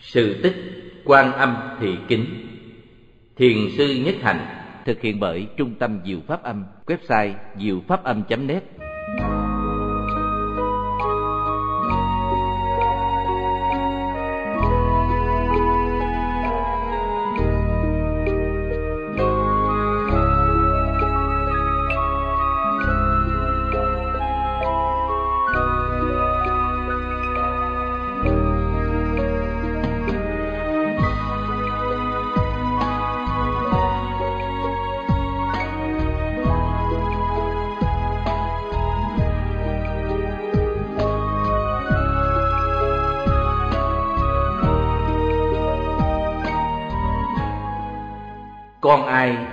Sự tích, Quan Âm Thị Kính. Thiền sư Nhất Hạnh Thực hiện bởi Trung tâm Diệu Pháp Âm, Website diệu pháp âm.net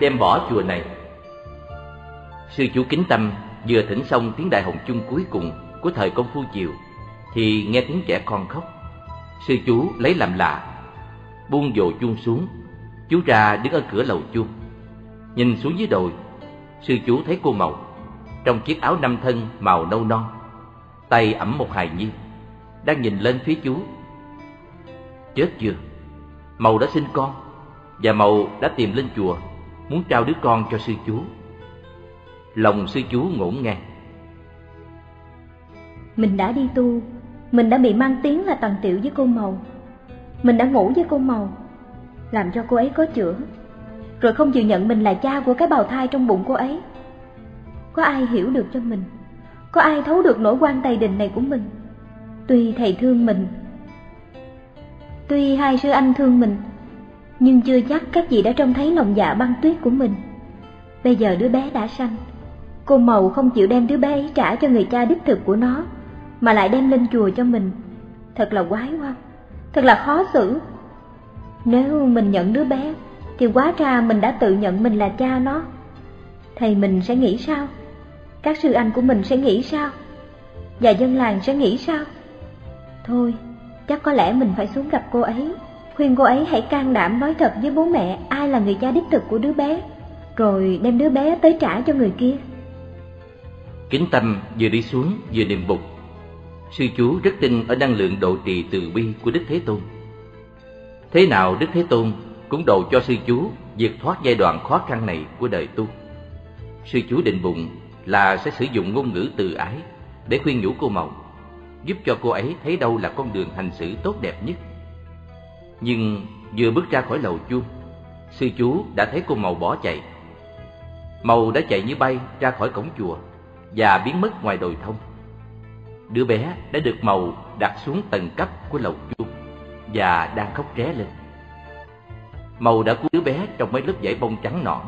đem bỏ chùa này. Sư chủ Kính Tâm vừa thỉnh xong tiếng đại hồng chung cuối cùng của thời công phu chiều, Thì nghe tiếng trẻ con khóc. Sư chú lấy làm lạ, Buông dồ chuông xuống, Chú ra đứng ở cửa lầu chuông. Nhìn xuống dưới đồi, Sư chú thấy cô Màu, Trong chiếc áo năm thân màu nâu non, Tay ẩm một hài nhi, Đang nhìn lên phía chú. Chết chưa? Màu đã sinh con và Mậu đã tìm lên chùa. Muốn trao đứa con cho sư chú Lòng sư chú ngổn ngang. Mình đã đi tu, Mình đã bị mang tiếng là tần tiểu với cô Màu. Mình đã ngủ với cô Màu, Làm cho cô ấy có chữa. Rồi không chịu nhận mình là cha của cái bào thai trong bụng cô ấy. Có ai hiểu được cho mình? Có ai thấu được nỗi quan tày đình này của mình? Tuy thầy thương mình, Tuy hai sư anh thương mình nhưng chưa chắc các vị đã trông thấy lòng dạ băng tuyết của mình. Bây giờ đứa bé đã sanh, cô mầu không chịu đem đứa bé ấy trả cho người cha đích thực của nó, mà lại đem lên chùa cho mình. Thật là quái quá, thật là khó xử. Nếu mình nhận đứa bé, thì quá ra mình đã tự nhận mình là cha nó. Thầy mình sẽ nghĩ sao? Các sư anh của mình sẽ nghĩ sao? Và dân làng sẽ nghĩ sao? Thôi, chắc có lẽ mình phải xuống gặp cô ấy khuyên cô ấy hãy can đảm nói thật với bố mẹ ai là người cha đích thực của đứa bé, rồi đem đứa bé tới trả cho người kia. Kính tâm vừa đi xuống vừa niệm bục. Sư chú rất tin ở năng lượng độ trì từ bi của Đức Thế Tôn. Thế nào Đức Thế Tôn cũng độ cho sư chú vượt thoát giai đoạn khó khăn này của đời tu. Sư chú định bụng là sẽ sử dụng ngôn ngữ từ ái để khuyên nhủ cô Mậu, giúp cho cô ấy thấy đâu là con đường hành xử tốt đẹp nhất nhưng vừa bước ra khỏi lầu chuông, Sư chú đã thấy cô Màu bỏ chạy. Màu đã chạy như bay ra khỏi cổng chùa Và biến mất ngoài đồi thông. Đứa bé đã được Màu đặt xuống tầng cấp của lầu chuông Và đang khóc ré lên. Màu đã cứu đứa bé trong mấy lớp vải bông trắng nõn.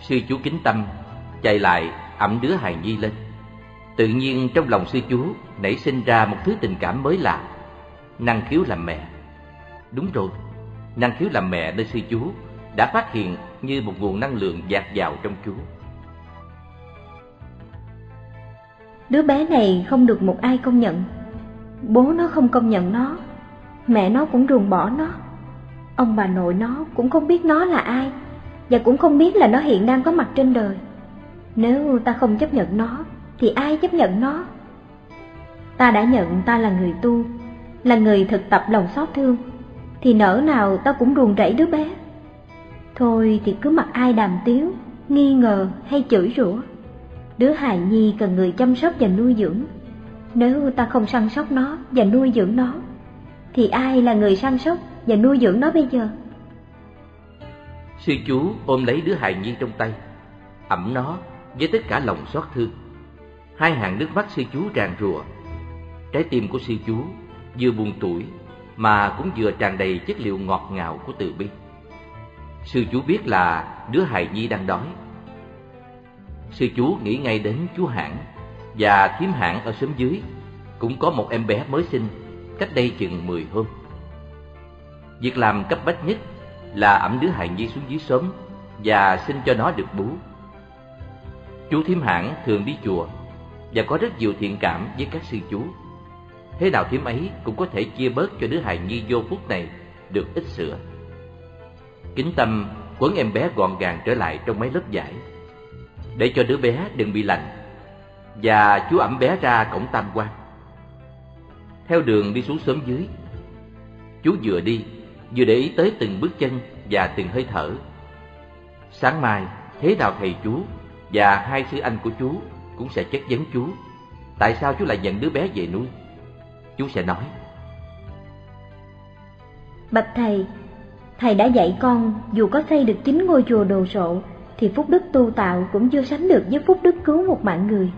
Sư chú kính tâm, chạy lại ẩm đứa hài nhi lên. Tự nhiên trong lòng sư chú nảy sinh ra một thứ tình cảm mới lạ năng khiếu làm mẹ. Đúng rồi, năng khiếu làm mẹ nơi sư chú đã phát hiện như một nguồn năng lượng dạt dào trong chú. Đứa bé này không được một ai công nhận. Bố nó không công nhận nó, mẹ nó cũng ruồng bỏ nó. Ông bà nội nó cũng không biết nó là ai, và cũng không biết là nó hiện đang có mặt trên đời. Nếu ta không chấp nhận nó, thì ai chấp nhận nó? Ta đã nhận ta là người tu, là người thực tập lòng xót thương, thì nỡ nào ta cũng ruồng rẫy đứa bé. Thôi thì cứ mặc ai đàm tiếu, nghi ngờ hay chửi rủa. Đứa hài nhi cần người chăm sóc và nuôi dưỡng. Nếu ta không săn sóc nó và nuôi dưỡng nó, thì ai là người săn sóc và nuôi dưỡng nó bây giờ? Sư chú ôm lấy đứa hài nhi trong tay, ẩm nó với tất cả lòng xót thương. Hai hàng nước mắt sư chú tràn rùa. Trái tim của sư chú vừa buồn tuổi mà cũng vừa tràn đầy chất liệu ngọt ngào của từ bi. Sư chú biết là đứa hài nhi đang đói. Sư chú nghĩ ngay đến chú Hãng và thím Hãng ở xóm dưới cũng có một em bé mới sinh cách đây chừng 10 hôm. Việc làm cấp bách nhất là ẩm đứa hài nhi xuống dưới xóm và xin cho nó được bú. Chú thím Hãng thường đi chùa và có rất nhiều thiện cảm với các sư chú. Thế nào kiếm ấy cũng có thể chia bớt cho đứa hài nhi vô phúc này được ít sữa. Kính tâm quấn em bé gọn gàng trở lại trong mấy lớp vải, để cho đứa bé đừng bị lạnh. Và chú ẩm bé ra cổng tam quan. Theo đường đi xuống xóm dưới, Chú vừa đi, vừa để ý tới từng bước chân và từng hơi thở. Sáng mai, thế nào thầy chú và hai sư anh của chú cũng sẽ chất vấn chú. Tại sao chú lại nhận đứa bé về nuôi? Chú sẽ nói. Bạch thầy, thầy đã dạy con dù có xây được chín ngôi chùa đồ sộ thì phúc đức tu tạo cũng chưa sánh được với phúc đức cứu một mạng người.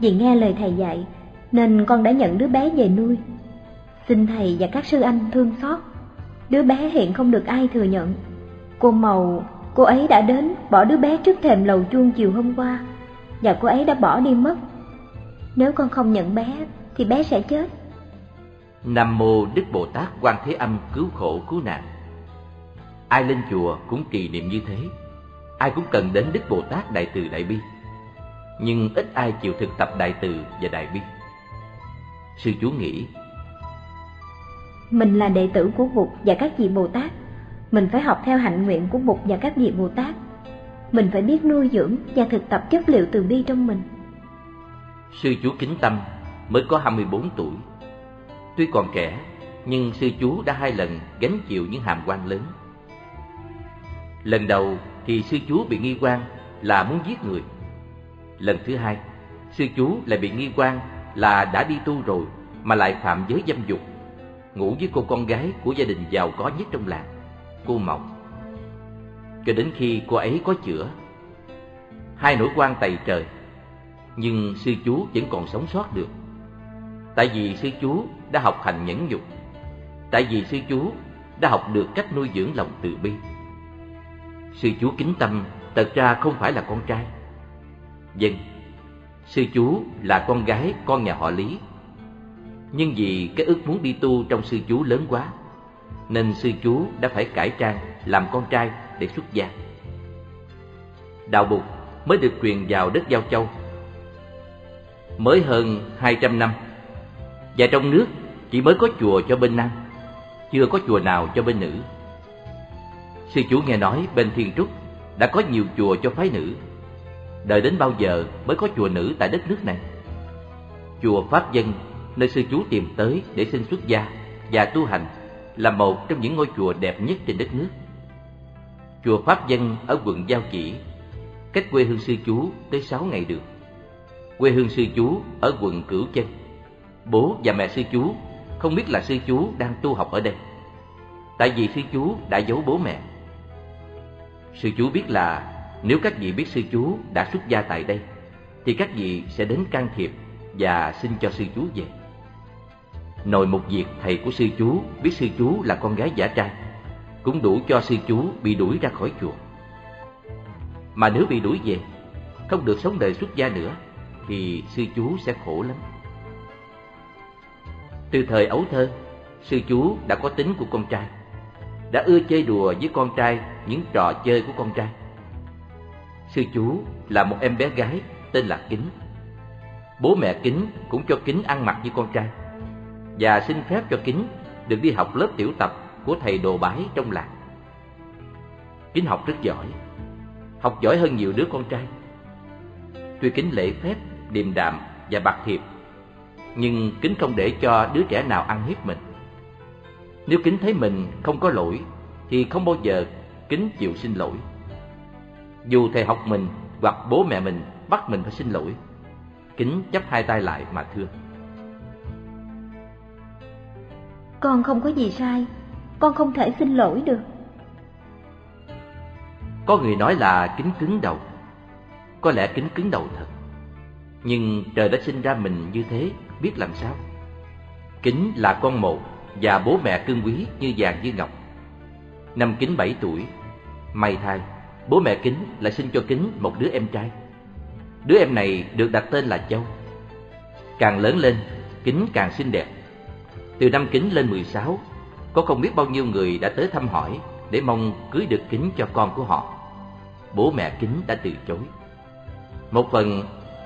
Vì nghe lời thầy dạy nên con đã nhận đứa bé về nuôi. Xin thầy và các sư anh thương xót. Đứa bé hiện không được ai thừa nhận. Cô Màu, cô ấy đã đến bỏ đứa bé trước thềm lầu chuông chiều hôm qua và cô ấy đã bỏ đi mất. Nếu con không nhận bé thì bé sẽ chết. Nam mô Đức Bồ Tát Quan Thế Âm cứu khổ cứu nạn. Ai lên chùa cũng kỳ niệm như thế, ai cũng cần đến Đức Bồ Tát Đại Từ Đại Bi. Nhưng ít ai chịu thực tập Đại Từ và Đại Bi. Sư chú nghĩ Mình là đệ tử của Bụt và các vị Bồ Tát Mình phải học theo hạnh nguyện của Bụt và các vị Bồ Tát Mình phải biết nuôi dưỡng và thực tập chất liệu từ bi trong mình Sư chú Kính Tâm mới có 24 tuổi Tuy còn trẻ Nhưng sư chú đã hai lần gánh chịu những hàm quan lớn Lần đầu thì sư chú bị nghi quan là muốn giết người Lần thứ hai Sư chú lại bị nghi quan là đã đi tu rồi mà lại phạm giới dâm dục, ngủ với cô con gái của gia đình giàu có nhất trong làng, cô Mộng. Cho đến khi cô ấy có chữa, hai nỗi quan tày trời, nhưng sư chú vẫn còn sống sót được. Tại vì sư chú đã học hành nhẫn nhục, tại vì sư chú đã học được cách nuôi dưỡng lòng từ bi. Sư chú kính tâm thật ra không phải là con trai. Dân, Sư chú là con gái con nhà họ Lý Nhưng vì cái ước muốn đi tu trong sư chú lớn quá Nên sư chú đã phải cải trang làm con trai để xuất gia Đạo Bụt mới được truyền vào đất Giao Châu Mới hơn 200 năm và trong nước chỉ mới có chùa cho bên nam Chưa có chùa nào cho bên nữ Sư chủ nghe nói bên Thiên Trúc đã có nhiều chùa cho phái nữ đợi đến bao giờ mới có chùa nữ tại đất nước này? Chùa Pháp Dân, nơi sư chú tìm tới để xin xuất gia và tu hành, là một trong những ngôi chùa đẹp nhất trên đất nước. Chùa Pháp Dân ở quận Giao Chỉ, cách quê hương sư chú tới sáu ngày đường. Quê hương sư chú ở quận Cửu Chân. Bố và mẹ sư chú không biết là sư chú đang tu học ở đây. Tại vì sư chú đã giấu bố mẹ. Sư chú biết là nếu các vị biết sư chú đã xuất gia tại đây, thì các vị sẽ đến can thiệp và xin cho sư chú về. Nội một việc thầy của sư chú biết sư chú là con gái giả trai, cũng đủ cho sư chú bị đuổi ra khỏi chùa. Mà nếu bị đuổi về, không được sống đời xuất gia nữa, thì sư chú sẽ khổ lắm. Từ thời ấu thơ, sư chú đã có tính của con trai, đã ưa chơi đùa với con trai những trò chơi của con trai Sư chú là một em bé gái tên là Kính. Bố mẹ Kính cũng cho Kính ăn mặc như con trai và xin phép cho Kính được đi học lớp tiểu tập của thầy đồ bái trong làng. Kính học rất giỏi, học giỏi hơn nhiều đứa con trai. Tuy Kính lễ phép, điềm đạm và bạc thiệp, nhưng Kính không để cho đứa trẻ nào ăn hiếp mình. Nếu Kính thấy mình không có lỗi, thì không bao giờ Kính chịu xin lỗi. Dù thầy học mình hoặc bố mẹ mình bắt mình phải xin lỗi Kính chấp hai tay lại mà thưa Con không có gì sai Con không thể xin lỗi được Có người nói là kính cứng đầu Có lẽ kính cứng đầu thật Nhưng trời đã sinh ra mình như thế Biết làm sao Kính là con một Và bố mẹ cưng quý như vàng như ngọc Năm kính bảy tuổi May thai bố mẹ Kính lại sinh cho Kính một đứa em trai. Đứa em này được đặt tên là Châu. Càng lớn lên, Kính càng xinh đẹp. Từ năm Kính lên 16, có không biết bao nhiêu người đã tới thăm hỏi để mong cưới được Kính cho con của họ. Bố mẹ Kính đã từ chối. Một phần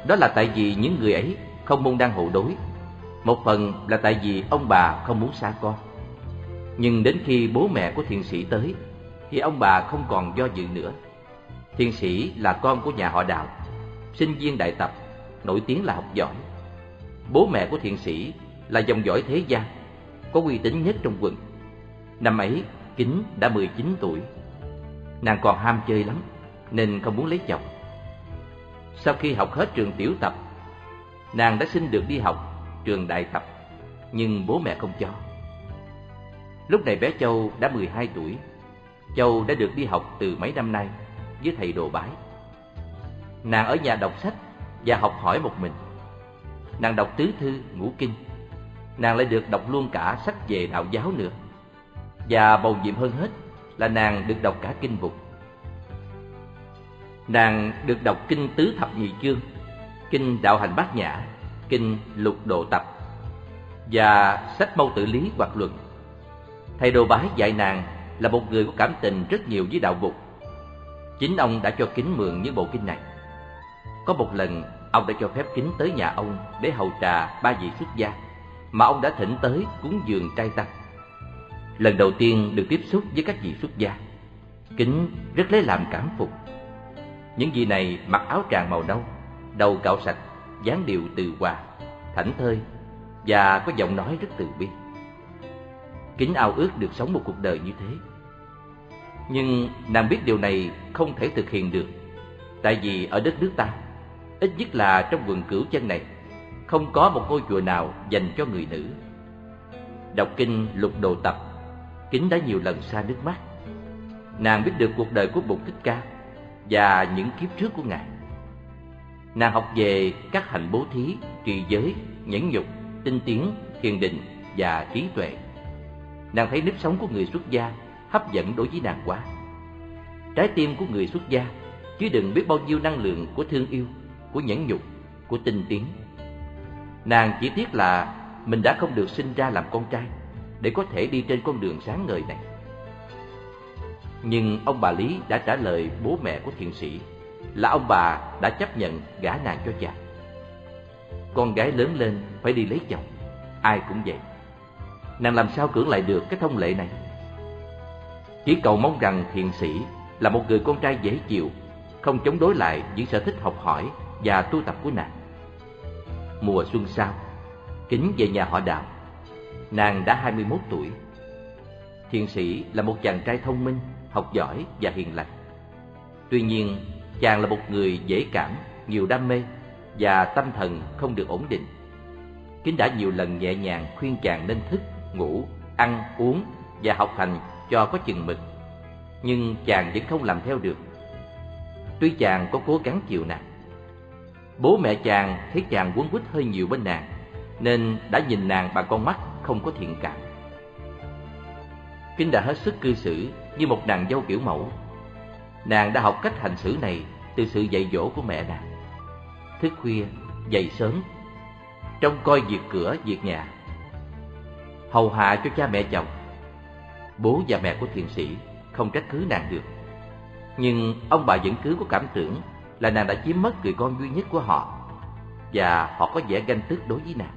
đó là tại vì những người ấy không môn đăng hộ đối. Một phần là tại vì ông bà không muốn xa con. Nhưng đến khi bố mẹ của thiền sĩ tới, thì ông bà không còn do dự nữa. thiền sĩ là con của nhà họ Đào, sinh viên đại tập, nổi tiếng là học giỏi. Bố mẹ của thiền sĩ là dòng dõi thế gia, có uy tín nhất trong quận. Năm ấy, Kính đã 19 tuổi. Nàng còn ham chơi lắm, nên không muốn lấy chồng. Sau khi học hết trường tiểu tập, nàng đã xin được đi học trường đại tập, nhưng bố mẹ không cho. Lúc này bé Châu đã 12 tuổi. Châu đã được đi học từ mấy năm nay với thầy đồ bái. Nàng ở nhà đọc sách và học hỏi một mình. Nàng đọc tứ thư, ngũ kinh. Nàng lại được đọc luôn cả sách về đạo giáo nữa. Và bầu nhiệm hơn hết là nàng được đọc cả kinh bục. Nàng được đọc kinh tứ thập nhị chương, kinh đạo hành bát nhã, kinh lục độ tập và sách mâu tử lý hoặc luận. Thầy đồ bái dạy nàng là một người có cảm tình rất nhiều với đạo Phục. Chính ông đã cho kính mượn những bộ kinh này. Có một lần, ông đã cho phép kính tới nhà ông để hầu trà ba vị xuất gia mà ông đã thỉnh tới cúng dường trai tăng. Lần đầu tiên được tiếp xúc với các vị xuất gia, kính rất lấy làm cảm phục. Những vị này mặc áo tràng màu nâu, đầu cạo sạch, dáng điệu từ hòa, thảnh thơi và có giọng nói rất từ bi. Kính ao ước được sống một cuộc đời như thế. Nhưng nàng biết điều này không thể thực hiện được, tại vì ở đất nước ta, ít nhất là trong vườn cửu chân này, không có một ngôi chùa nào dành cho người nữ. Đọc kinh lục đồ tập, Kính đã nhiều lần xa nước mắt. Nàng biết được cuộc đời của Bụt Thích Ca và những kiếp trước của Ngài. Nàng học về các hành bố thí, trì giới, nhẫn nhục, tinh tiến, thiền định và trí tuệ. Nàng thấy nếp sống của người xuất gia hấp dẫn đối với nàng quá. Trái tim của người xuất gia chứ đừng biết bao nhiêu năng lượng của thương yêu, của nhẫn nhục, của tinh tiến. Nàng chỉ tiếc là mình đã không được sinh ra làm con trai để có thể đi trên con đường sáng ngời này. Nhưng ông bà Lý đã trả lời bố mẹ của thiền sĩ là ông bà đã chấp nhận gả nàng cho chàng. Con gái lớn lên phải đi lấy chồng, ai cũng vậy. Nàng làm sao cưỡng lại được cái thông lệ này? Chỉ cầu mong rằng thiền sĩ là một người con trai dễ chịu, không chống đối lại những sở thích học hỏi và tu tập của nàng. Mùa xuân sau, kính về nhà họ đạo. Nàng đã 21 tuổi. Thiền sĩ là một chàng trai thông minh, học giỏi và hiền lành. Tuy nhiên, chàng là một người dễ cảm, nhiều đam mê và tâm thần không được ổn định. Kính đã nhiều lần nhẹ nhàng khuyên chàng nên thức, ngủ, ăn, uống và học hành cho có chừng mực. Nhưng chàng vẫn không làm theo được. Tuy chàng có cố gắng chịu nàng. Bố mẹ chàng thấy chàng quấn quýt hơi nhiều bên nàng, nên đã nhìn nàng bằng con mắt không có thiện cảm. Kinh đã hết sức cư xử như một nàng dâu kiểu mẫu. Nàng đã học cách hành xử này từ sự dạy dỗ của mẹ nàng. Thức khuya, dậy sớm, trông coi việc cửa, việc nhà. Hầu hạ cho cha mẹ chồng. Bố và mẹ của thiền sĩ không trách cứ nàng được. Nhưng ông bà vẫn cứ có cảm tưởng là nàng đã chiếm mất người con duy nhất của họ và họ có vẻ ganh tức đối với nàng.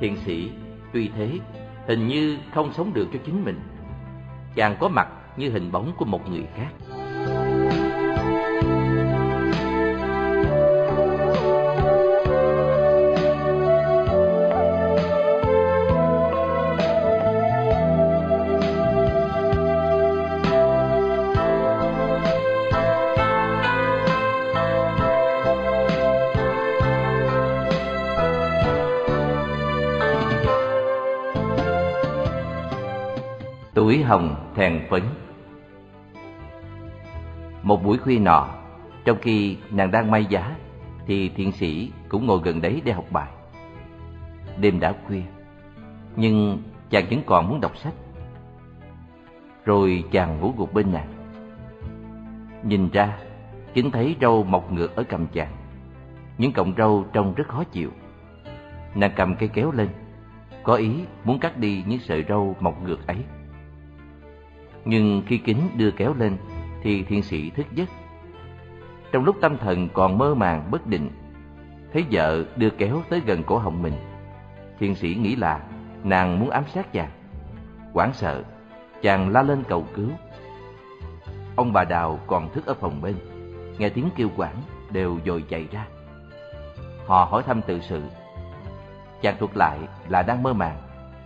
Thiền sĩ tuy thế hình như không sống được cho chính mình. Chàng có mặt như hình bóng của một người khác. Tuổi hồng thèn phấn Một buổi khuya nọ, trong khi nàng đang may giá, thì thiện sĩ cũng ngồi gần đấy để học bài. Đêm đã khuya, nhưng chàng vẫn còn muốn đọc sách. Rồi chàng ngủ gục bên nàng. Nhìn ra, chính thấy râu mọc ngược ở cầm chàng. Những cọng râu trông rất khó chịu. Nàng cầm cây kéo lên, có ý muốn cắt đi những sợi râu mọc ngược ấy. Nhưng khi kính đưa kéo lên, Thì thiên sĩ thức giấc. Trong lúc tâm thần còn mơ màng bất định Thấy vợ đưa kéo tới gần cổ họng mình. Thiên sĩ nghĩ là nàng muốn ám sát chàng. Quảng sợ, Chàng la lên cầu cứu. Ông bà Đào còn thức ở phòng bên, Nghe tiếng kêu quảng đều dội chạy ra. Họ hỏi thăm tự sự. Chàng thuật lại là đang mơ màng.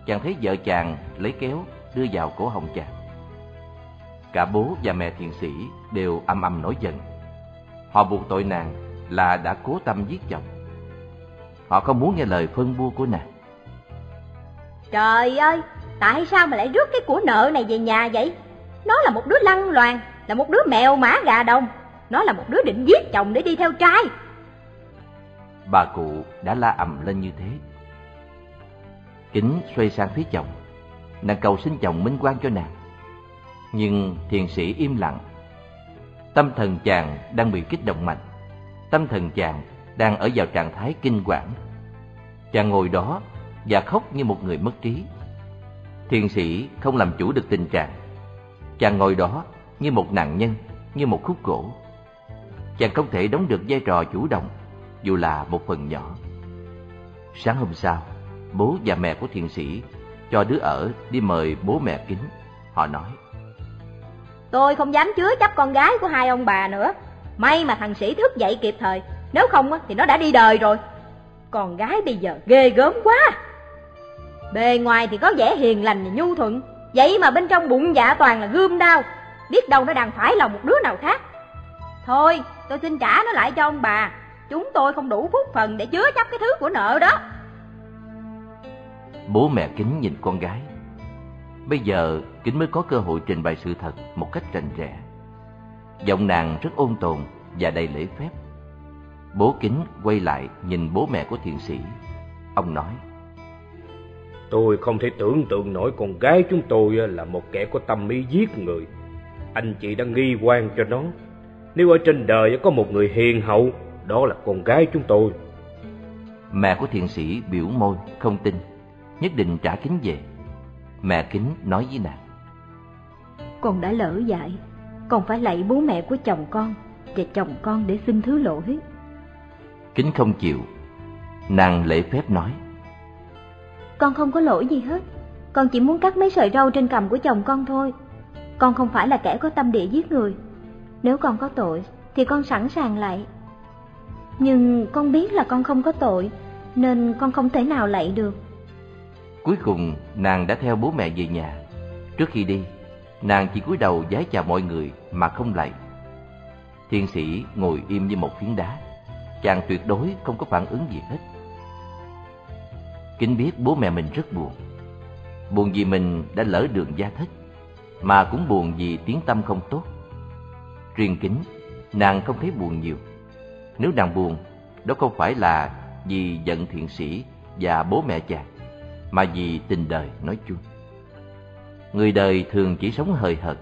Chàng thấy vợ chàng lấy kéo đưa vào cổ họng chàng. Cả bố và mẹ thiền sĩ đều âm âm nổi giận. Họ buộc tội nàng là đã cố tâm giết chồng. Họ không muốn nghe lời phân bua của nàng. Trời ơi, tại sao mà lại rước cái của nợ này về nhà vậy? Nó là một đứa lăng loàn, là một đứa mèo mã gà đồng. Nó là một đứa định giết chồng để đi theo trai. Bà cụ đã la ầm lên như thế. Kính xoay sang phía chồng, nàng cầu xin chồng minh quan cho nàng. Nhưng thiền sĩ im lặng. Tâm thần chàng đang bị kích động mạnh. Tâm thần chàng đang ở vào trạng thái kinh quản. Chàng ngồi đó và khóc như một người mất trí. Thiền sĩ không làm chủ được tình trạng. Chàng ngồi đó như một nạn nhân, như một khúc gỗ. Chàng không thể đóng được vai trò chủ động, dù là một phần nhỏ. Sáng hôm sau, bố và mẹ của thiền sĩ cho đứa ở đi mời bố mẹ kính. Họ nói, Tôi không dám chứa chấp con gái của hai ông bà nữa. May mà thằng sĩ thức dậy kịp thời, nếu không thì nó đã đi đời rồi. Con gái bây giờ ghê gớm quá. Bề ngoài thì có vẻ hiền lành và nhu thuận, vậy mà bên trong bụng dạ toàn là gươm đau, biết đâu nó đang phải lòng một đứa nào khác. Thôi, tôi xin trả nó lại cho ông bà, chúng tôi không đủ phúc phần để chứa chấp cái thứ của nợ đó. Bố mẹ kính nhìn con gái. Bây giờ kính mới có cơ hội trình bày sự thật một cách rành rẽ. Giọng nàng rất ôn tồn và đầy lễ phép. Bố kính quay lại nhìn bố mẹ của thiền sĩ. Ông nói. Tôi không thể tưởng tượng nổi con gái chúng tôi là một kẻ có tâm ý giết người. Anh chị đã nghi quan cho nó. Nếu ở trên đời có một người hiền hậu, đó là con gái chúng tôi. Mẹ của thiền sĩ biểu môi, không tin, nhất định trả kính về. Mẹ kính nói với nàng. Con đã lỡ dại, con phải lạy bố mẹ của chồng con và chồng con để xin thứ lỗi. Kính không chịu, nàng lễ phép nói. Con không có lỗi gì hết, con chỉ muốn cắt mấy sợi râu trên cằm của chồng con thôi. Con không phải là kẻ có tâm địa giết người. Nếu con có tội thì con sẵn sàng lạy. Nhưng con biết là con không có tội nên con không thể nào lạy được. Cuối cùng nàng đã theo bố mẹ về nhà. Trước khi đi, nàng chỉ cúi đầu vái chào mọi người mà không lạy. Thiên sĩ ngồi im như một phiến đá. Chàng tuyệt đối không có phản ứng gì hết. Kính biết bố mẹ mình rất buồn. Buồn vì mình đã lỡ đường gia thất, mà cũng buồn vì tiếng tâm không tốt. Riêng kính, nàng không thấy buồn nhiều. Nếu nàng buồn, đó không phải là vì giận thiện sĩ và bố mẹ chàng, mà vì tình đời nói chung. Người đời thường chỉ sống hời hợt,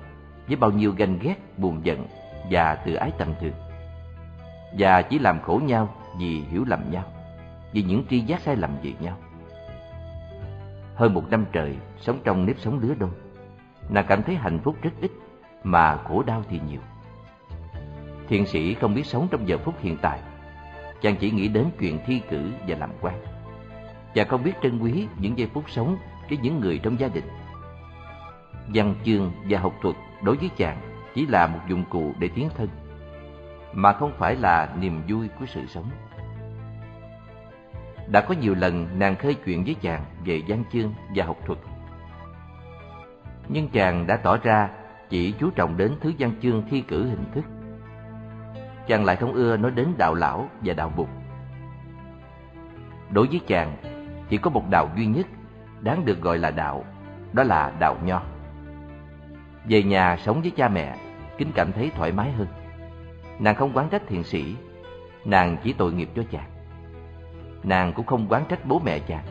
với bao nhiêu ganh ghét, buồn giận và tự ái tầm thường. Và chỉ làm khổ nhau vì hiểu lầm nhau, vì những tri giác sai lầm về nhau. Hơn một năm trời sống trong nếp sống lứa đôi, nàng cảm thấy hạnh phúc rất ít mà khổ đau thì nhiều. Thiện sĩ không biết sống trong giờ phút hiện tại, chàng chỉ nghĩ đến chuyện thi cử và làm quan. Và không biết trân quý những giây phút sống với những người trong gia đình. Văn chương và học thuật đối với chàng chỉ là một dụng cụ để tiến thân, mà không phải là niềm vui của sự sống. Đã có nhiều lần nàng khơi chuyện với chàng về văn chương và học thuật. Nhưng chàng đã tỏ ra chỉ chú trọng đến thứ văn chương thi cử hình thức. Chàng lại không ưa nói đến đạo lão và đạo mục. Đối với chàng, chỉ có một đạo duy nhất đáng được gọi là đạo, đó là đạo nho. Về nhà sống với cha mẹ, Kính cảm thấy thoải mái hơn. Nàng không quán trách thiền sĩ, nàng chỉ tội nghiệp cho chàng. Nàng cũng không quán trách bố mẹ chàng.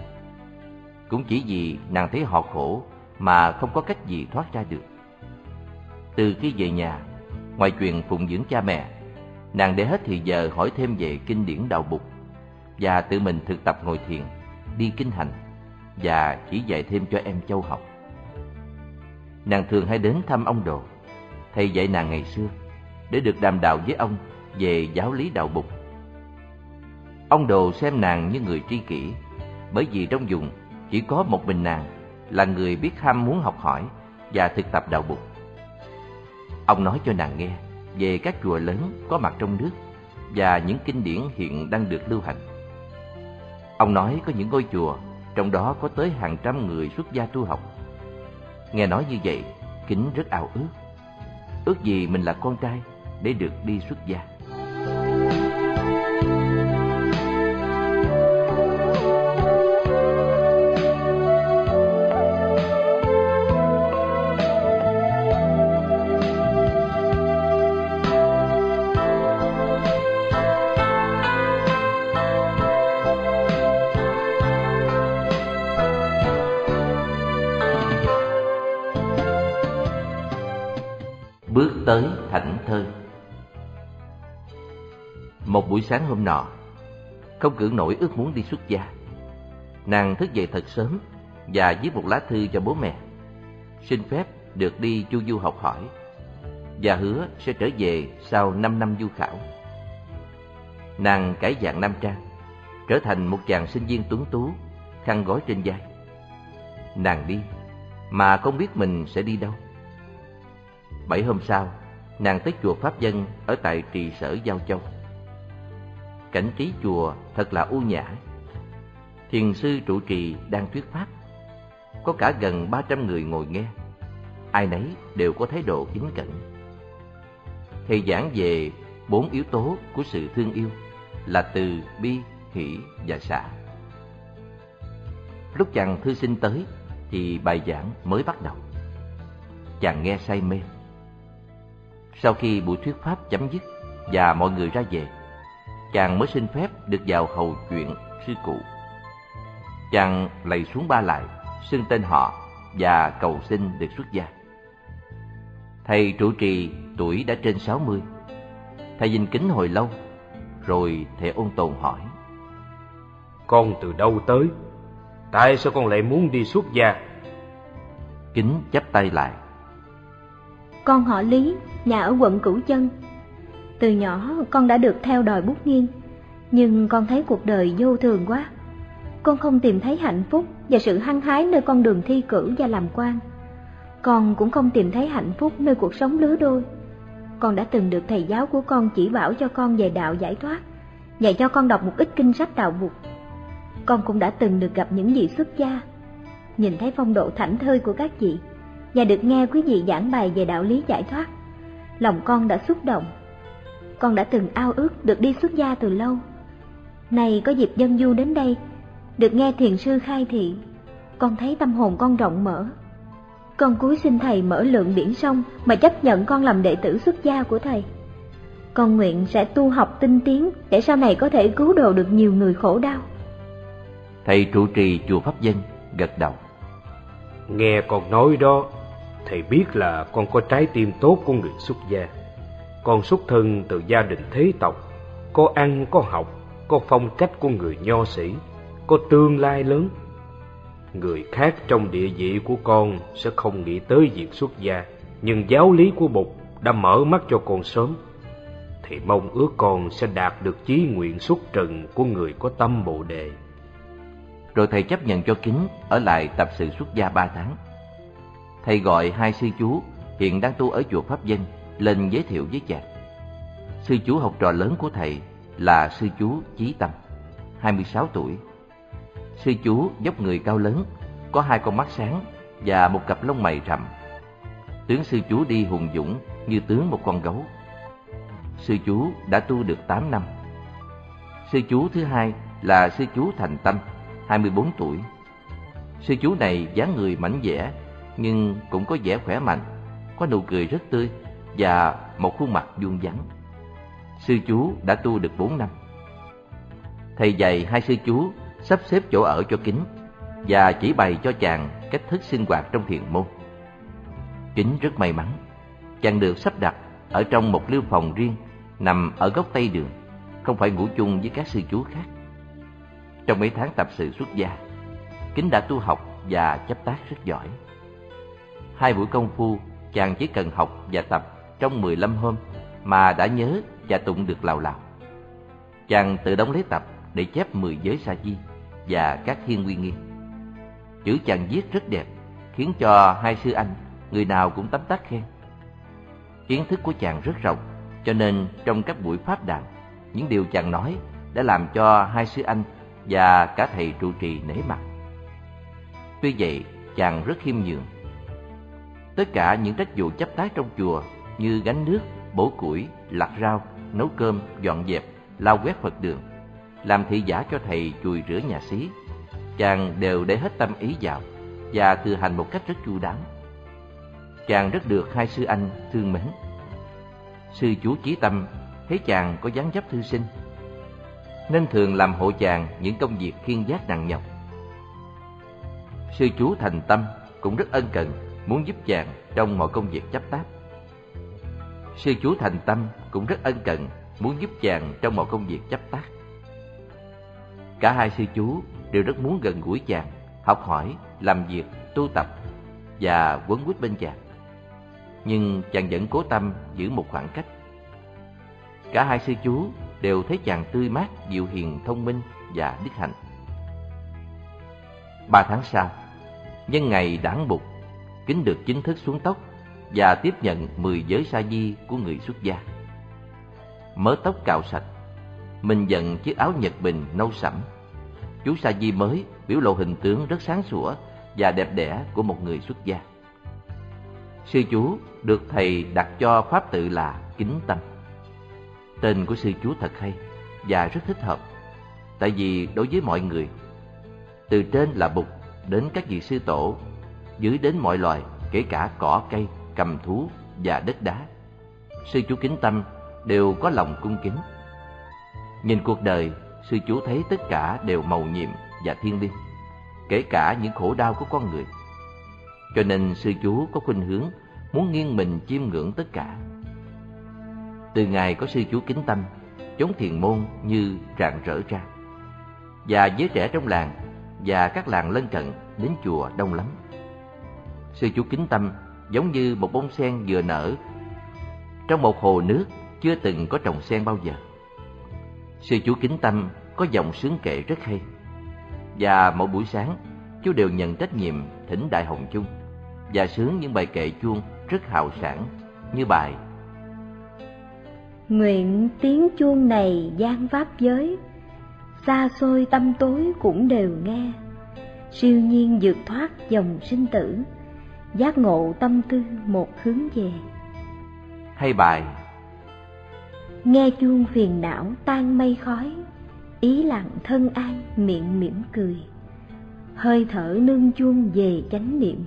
Cũng chỉ vì nàng thấy họ khổ mà không có cách gì thoát ra được. Từ khi về nhà, ngoài chuyện phụng dưỡng cha mẹ, nàng để hết thì giờ hỏi thêm về kinh điển đạo bục và tự mình thực tập ngồi thiền, đi kinh hành và chỉ dạy thêm cho em châu học. Nàng thường hay đến thăm ông Đồ, thầy dạy nàng ngày xưa, để được đàm đạo với ông về giáo lý đạo bục. Ông Đồ xem nàng như người tri kỷ, bởi vì trong vùng chỉ có một mình nàng là người biết ham muốn học hỏi và thực tập đạo bục. Ông nói cho nàng nghe về các chùa lớn có mặt trong nước và những kinh điển hiện đang được lưu hành. Ông nói có những ngôi chùa, trong đó có tới hàng trăm người xuất gia tu học. Nghe nói như vậy, Kính rất ao ước. Ước gì mình là con trai để được đi xuất gia. Một buổi sáng hôm nọ. Không cưỡng nổi ước muốn đi xuất gia. Nàng thức dậy thật sớm Và viết một lá thư cho bố mẹ Xin phép được đi chu du học hỏi Và hứa sẽ trở về sau 5 năm du khảo. Nàng cải dạng nam trang Trở thành một chàng sinh viên tuấn tú Khăn gói trên vai. Nàng đi Mà không biết mình sẽ đi đâu. Bảy hôm sau, nàng tới chùa Pháp Dân ở tại trì sở Giao Châu. Cảnh trí chùa thật là u nhã. Thiền sư trụ trì đang thuyết pháp. Có cả gần ba trăm người ngồi nghe. Ai nấy đều có thái độ kính cẩn. Thầy giảng về bốn yếu tố của sự thương yêu là từ, bi, hỷ và xả. Lúc chàng thư sinh tới thì bài giảng mới bắt đầu. Chàng nghe say mê sau khi buổi thuyết pháp chấm dứt và mọi người ra về, chàng mới xin phép được vào hầu chuyện sư cụ. Chàng lạy xuống ba lại, xưng tên họ và cầu xin được xuất gia. Thầy trụ trì tuổi đã trên sáu mươi. Thầy nhìn kính hồi lâu, rồi thầy ôn tồn hỏi. Con từ đâu tới? Tại sao con lại muốn đi xuất gia? Kính chắp tay lại. Con họ Lý, nhà ở quận Cửu Chân. Từ nhỏ con đã được theo đòi bút nghiêng, nhưng con thấy cuộc đời vô thường quá. Con không tìm thấy hạnh phúc và sự hăng hái nơi con đường thi cử và làm quan. Con cũng không tìm thấy hạnh phúc nơi cuộc sống lứa đôi. Con đã từng được thầy giáo của con chỉ bảo cho con về đạo giải thoát, dạy cho con đọc một ít kinh sách đạo Phật. Con cũng đã từng được gặp những vị xuất gia, nhìn thấy phong độ thảnh thơi của các vị và được nghe quý vị giảng bài về đạo lý giải thoát. Lòng con đã xúc động. Con đã từng ao ước được đi xuất gia từ lâu. Này có dịp dân du đến đây, được nghe thiền sư khai thị, con thấy tâm hồn con rộng mở. Con cúi xin thầy mở lượng biển sông mà chấp nhận con làm đệ tử xuất gia của thầy. Con nguyện sẽ tu học tinh tiến để sau này có thể cứu độ được nhiều người khổ đau. Thầy trụ trì chùa Pháp Dân gật đầu. Nghe con nói đó, thầy biết là con có trái tim tốt của người xuất gia. Con xuất thân từ gia đình thế tộc, có ăn, có học, có phong cách của người nho sĩ, có tương lai lớn. Người khác trong địa vị của con sẽ không nghĩ tới việc xuất gia, nhưng giáo lý của Bụt đã mở mắt cho con sớm. Thì mong ước con sẽ đạt được chí nguyện xuất trần của người có tâm Bồ Đề. Rồi thầy chấp nhận cho Kính ở lại tập sự xuất gia ba tháng. Thầy gọi hai sư chú hiện đang tu ở chùa Pháp danh lên giới thiệu với chàng. Sư chú học trò lớn của thầy là sư chú Chí Tâm, 26 tuổi. Sư chú dốc người cao lớn, có hai con mắt sáng và một cặp lông mày rậm. Tướng sư chú đi hùng dũng như tướng một con gấu. Sư chú đã tu được 8 năm. Sư chú thứ hai là sư chú Thành Tâm, 24 tuổi. Sư chú này dáng người mảnh dẻ nhưng cũng có vẻ khỏe mạnh, có nụ cười rất tươi và một khuôn mặt vuông vắn. Sư chú đã tu được 4 năm. Thầy dạy hai sư chú sắp xếp chỗ ở cho Kính và chỉ bày cho chàng cách thức sinh hoạt trong thiền môn. Kính rất may mắn, chàng được sắp đặt ở trong một lưu phòng riêng nằm ở góc tây đường, không phải ngủ chung với các sư chú khác. Trong mấy tháng tập sự xuất gia, Kính đã tu học và chấp tác rất giỏi. Hai buổi công phu, chàng chỉ cần học và tập trong 15 hôm mà đã nhớ và tụng được lào lào. Chàng tự đóng lấy tập để chép 10 giới sa di và các thiên quy nghi. Chữ chàng viết rất đẹp, khiến cho hai sư anh, người nào cũng tấm tắc khen. Kiến thức của chàng rất rộng, cho nên trong các buổi pháp đàn, những điều chàng nói đã làm cho hai sư anh và cả thầy trụ trì nể mặt. Tuy vậy, chàng rất khiêm nhường. Tất cả những trách vụ chấp tác trong chùa như gánh nước, bổ củi, lặt rau, nấu cơm, dọn dẹp, lau quét Phật đường, làm thị giả cho thầy chùi rửa nhà xí, chàng đều để hết tâm ý vào và tự hành một cách rất chu đáo. Chàng rất được hai sư anh thương mến. Sư chú Chí Tâm thấy chàng có dáng dấp thư sinh, nên thường làm hộ chàng những công việc khiên giác nặng nhọc. Sư chú Thành Tâm cũng rất ân cần, muốn giúp chàng trong mọi công việc chấp tác. Sư chú Thành Tâm cũng rất ân cần, muốn giúp chàng trong mọi công việc chấp tác. Cả hai sư chú đều rất muốn gần gũi chàng, học hỏi, làm việc, tu tập và quấn quýt bên chàng. Nhưng chàng vẫn cố tâm giữ một khoảng cách. Cả hai sư chú đều thấy chàng tươi mát, dịu hiền, thông minh và đức hạnh. Ba tháng sau, nhân ngày đảng bục, kính được chính thức xuống tóc và tiếp nhận mười giới sa di của người xuất gia. Mớ tóc cạo sạch, mình dần chiếc áo nhật bình nâu sẫm. Chú sa di mới biểu lộ hình tướng rất sáng sủa và đẹp đẽ của một người xuất gia. Sư chú được thầy đặt cho pháp tự là Kính Tâm. Tên của sư chú thật hay và rất thích hợp, tại vì đối với mọi người, từ trên là bục đến các vị sư tổ, dưới đến mọi loài, kể cả cỏ cây, cầm thú và đất đá. Sư chú Kính Tâm đều có lòng cung kính. Nhìn cuộc đời, sư chú thấy tất cả đều màu nhiệm và thiên liêng, kể cả những khổ đau của con người. Cho nên sư chú có khuynh hướng muốn nghiêng mình chiêm ngưỡng tất cả. Từ ngày có sư chú kính tâm, chốn thiền môn như rạng rỡ ra. Và giới trẻ trong làng và các làng lân cận đến chùa đông lắm. Sư chú kính tâm giống như một bông sen vừa nở trong một hồ nước chưa từng có trồng sen bao giờ. Sư chú kính tâm có dòng sướng kệ rất hay. Và mỗi buổi sáng, chú đều nhận trách nhiệm thỉnh Đại Hồng Chung và sướng những bài kệ chuông rất hào sảng như bài Nguyện tiếng chuông này gian pháp giới, xa xôi tâm tối cũng đều nghe, siêu nhiên vượt thoát dòng sinh tử, giác ngộ tâm tư một hướng về. Hay bài Nghe chuông phiền não tan mây khói, ý lặng thân an miệng mỉm cười, hơi thở nương chuông về chánh niệm,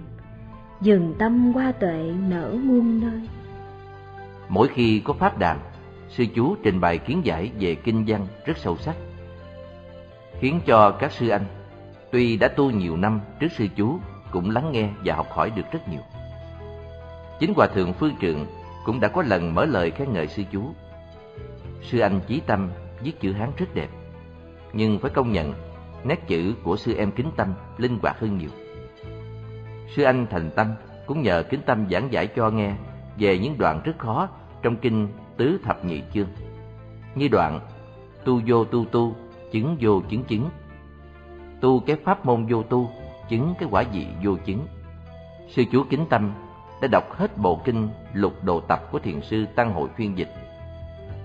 dừng tâm qua tuệ nở muôn nơi. Mỗi khi có pháp đàm, sư chú trình bày kiến giải về kinh văn rất sâu sắc, khiến cho các sư anh tuy đã tu nhiều năm trước sư chú cũng lắng nghe và học hỏi được rất nhiều. Chính hòa thượng Phương Trượng cũng đã có lần mở lời khen ngợi sư chú. Sư anh Chí Tâm viết chữ Hán rất đẹp, nhưng phải công nhận nét chữ của sư em Kính Tâm linh hoạt hơn nhiều. Sư anh Thành Tâm cũng nhờ Kính Tâm giảng giải cho nghe về những đoạn rất khó trong kinh Tứ Thập Nhị Chương, như đoạn tu vô tu tu, chứng vô chứng chứng, tu cái pháp môn vô tu, chứng cái quả vị vô chứng. Sư chú Kính Tâm đã đọc hết bộ kinh Lục Đồ Tập của thiền sư Tăng Hội phiên dịch,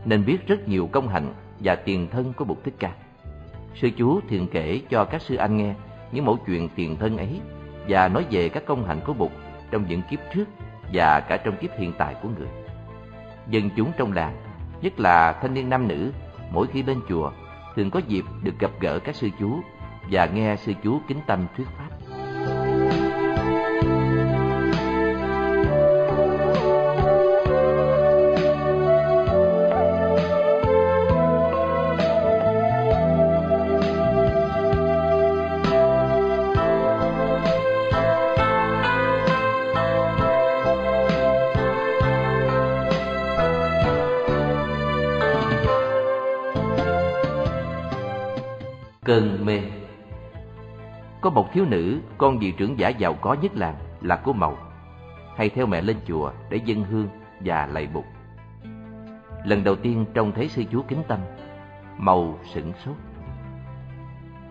nên biết rất nhiều công hạnh và tiền thân của Bụt Thích Ca. Sư chú thường kể cho các sư anh nghe những mẫu chuyện tiền thân ấy và nói về các công hạnh của Bụt trong những kiếp trước và cả trong kiếp hiện tại của người. Dân chúng trong làng, nhất là thanh niên nam nữ, mỗi khi bên chùa thường có dịp được gặp gỡ các sư chú và nghe sư chú kính tâm thuyết pháp. Cơn mê có một thiếu nữ, con vị trưởng giả giàu có nhất làng là cô Mậu, hay theo mẹ lên chùa để dân hương và lạy bục. Lần đầu tiên trông thấy sư chú kính tâm, Mậu sửng sốt.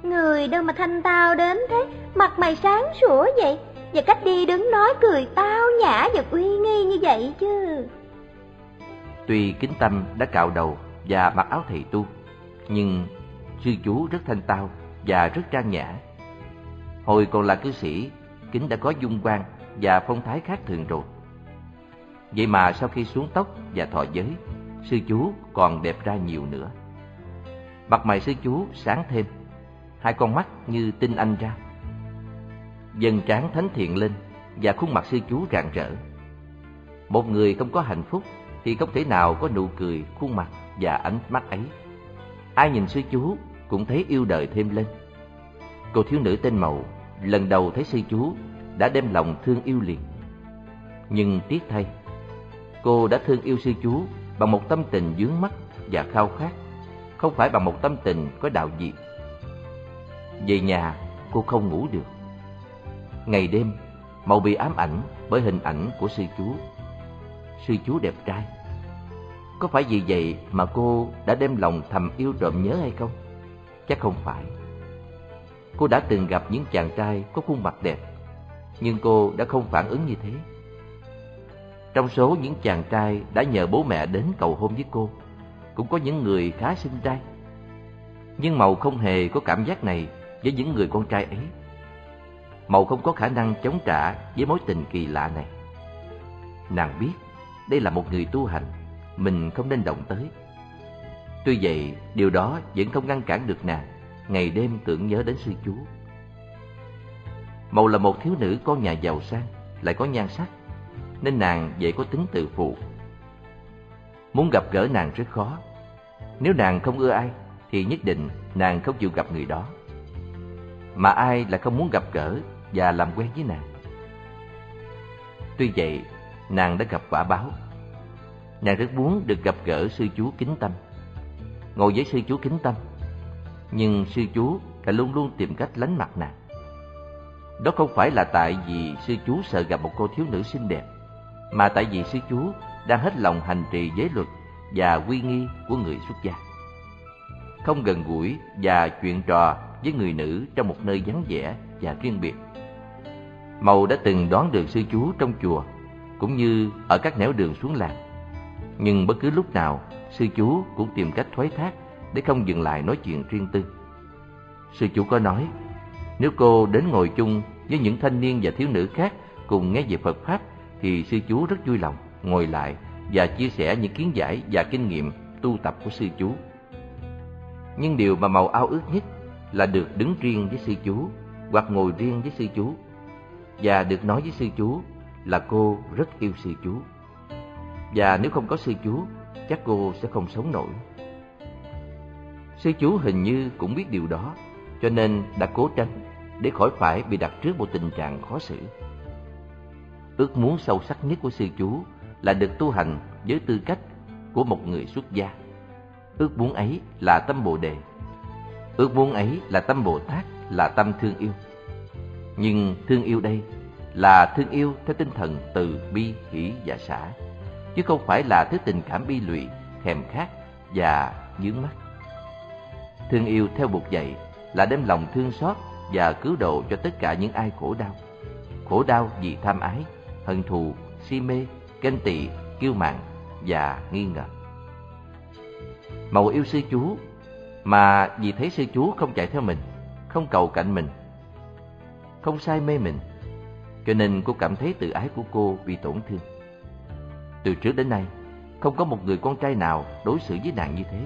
Người đâu mà thanh tao đến thế, mặt mày sáng sủa vậy, và cách đi đứng nói cười tao nhã và uy nghi như vậy chứ. Tuy kính tâm đã cạo đầu và mặc áo thầy tu, nhưng sư chú rất thanh tao và rất trang nhã. Hồi còn là cư sĩ, kính đã có dung quang và phong thái khác thường rồi. Vậy mà sau khi xuống tóc và thọ giới, sư chú còn đẹp ra nhiều nữa. Mặt mày sư chú sáng thêm, hai con mắt như tinh anh ra. Dần trán thánh thiện lên và khuôn mặt sư chú rạng rỡ. Một người không có hạnh phúc thì không thể nào có nụ cười, khuôn mặt và ánh mắt ấy. Ai nhìn sư chú cũng thấy yêu đời thêm lên. Cô thiếu nữ tên Mậu lần đầu thấy sư chú đã đem lòng thương yêu liền. Nhưng tiếc thay, cô đã thương yêu sư chú bằng một tâm tình dướng mắt và khao khát, không phải bằng một tâm tình có đạo diệt Về nhà, cô không ngủ được. Ngày đêm, Mậu bị ám ảnh bởi hình ảnh của sư chú. Sư chú đẹp trai. Có phải vì vậy mà cô đã đem lòng thầm yêu trộm nhớ hay không? Chắc không phải. Cô đã từng gặp những chàng trai có khuôn mặt đẹp, nhưng cô đã không phản ứng như thế. Trong số những chàng trai đã nhờ bố mẹ đến cầu hôn với cô, cũng có những người khá xinh trai. Nhưng Mậu không hề có cảm giác này với những người con trai ấy. Mậu không có khả năng chống trả với mối tình kỳ lạ này. Nàng biết đây là một người tu hành, mình không nên động tới. Tuy vậy, điều đó vẫn không ngăn cản được nàng ngày đêm tưởng nhớ đến sư chú. Mậu là một thiếu nữ con nhà giàu sang, lại có nhan sắc, nên nàng dễ có tính tự phụ. Muốn gặp gỡ nàng rất khó. Nếu nàng không ưa ai, thì nhất định nàng không chịu gặp người đó. Mà ai là không muốn gặp gỡ và làm quen với nàng. Tuy vậy, nàng đã gặp quả báo. Nàng rất muốn được gặp gỡ sư chú kính tâm. Ngồi với sư chú kính tâm, nhưng sư chú lại luôn luôn tìm cách lánh mặt nàng. Đó không phải là tại vì sư chú sợ gặp một cô thiếu nữ xinh đẹp, mà tại vì sư chú đang hết lòng hành trì giới luật và quy nghi của người xuất gia. Không gần gũi và chuyện trò với người nữ trong một nơi vắng vẻ và riêng biệt. Mậu đã từng đoán được sư chú trong chùa, cũng như ở các nẻo đường xuống làng. Nhưng bất cứ lúc nào, sư chú cũng tìm cách thoái thác để không dừng lại nói chuyện riêng tư. Sư chủ có nói, nếu cô đến ngồi chung với những thanh niên và thiếu nữ khác cùng nghe về Phật Pháp, thì sư chú rất vui lòng ngồi lại và chia sẻ những kiến giải và kinh nghiệm tu tập của sư chú. Nhưng điều mà Màu ao ước nhất là được đứng riêng với sư chú hoặc ngồi riêng với sư chú và được nói với sư chú là cô rất yêu sư chú. Và nếu không có sư chú, chắc cô sẽ không sống nổi. Sư chú hình như cũng biết điều đó, cho nên đã cố tránh để khỏi phải bị đặt trước một tình trạng khó xử. Ước muốn sâu sắc nhất của sư chú là được tu hành với tư cách của một người xuất gia. Ước muốn ấy là tâm Bồ đề. Ước muốn ấy là tâm Bồ Tát, là tâm thương yêu. Nhưng thương yêu đây là thương yêu theo tinh thần từ bi, hỷ và xả, chứ không phải là thứ tình cảm bi lụy, thèm khát và dướng mắt. Thương yêu theo buộc dạy là đem lòng thương xót và cứu độ cho tất cả những ai khổ đau. Khổ đau vì tham ái, hận thù, si mê, ganh tị, kiêu mạn và nghi ngờ. Mậu yêu sư chú mà vì thấy sư chú không chạy theo mình, không cầu cạnh mình, không say mê mình, cho nên cô cảm thấy tự ái của cô bị tổn thương. Từ trước đến nay, không có một người con trai nào đối xử với nàng như thế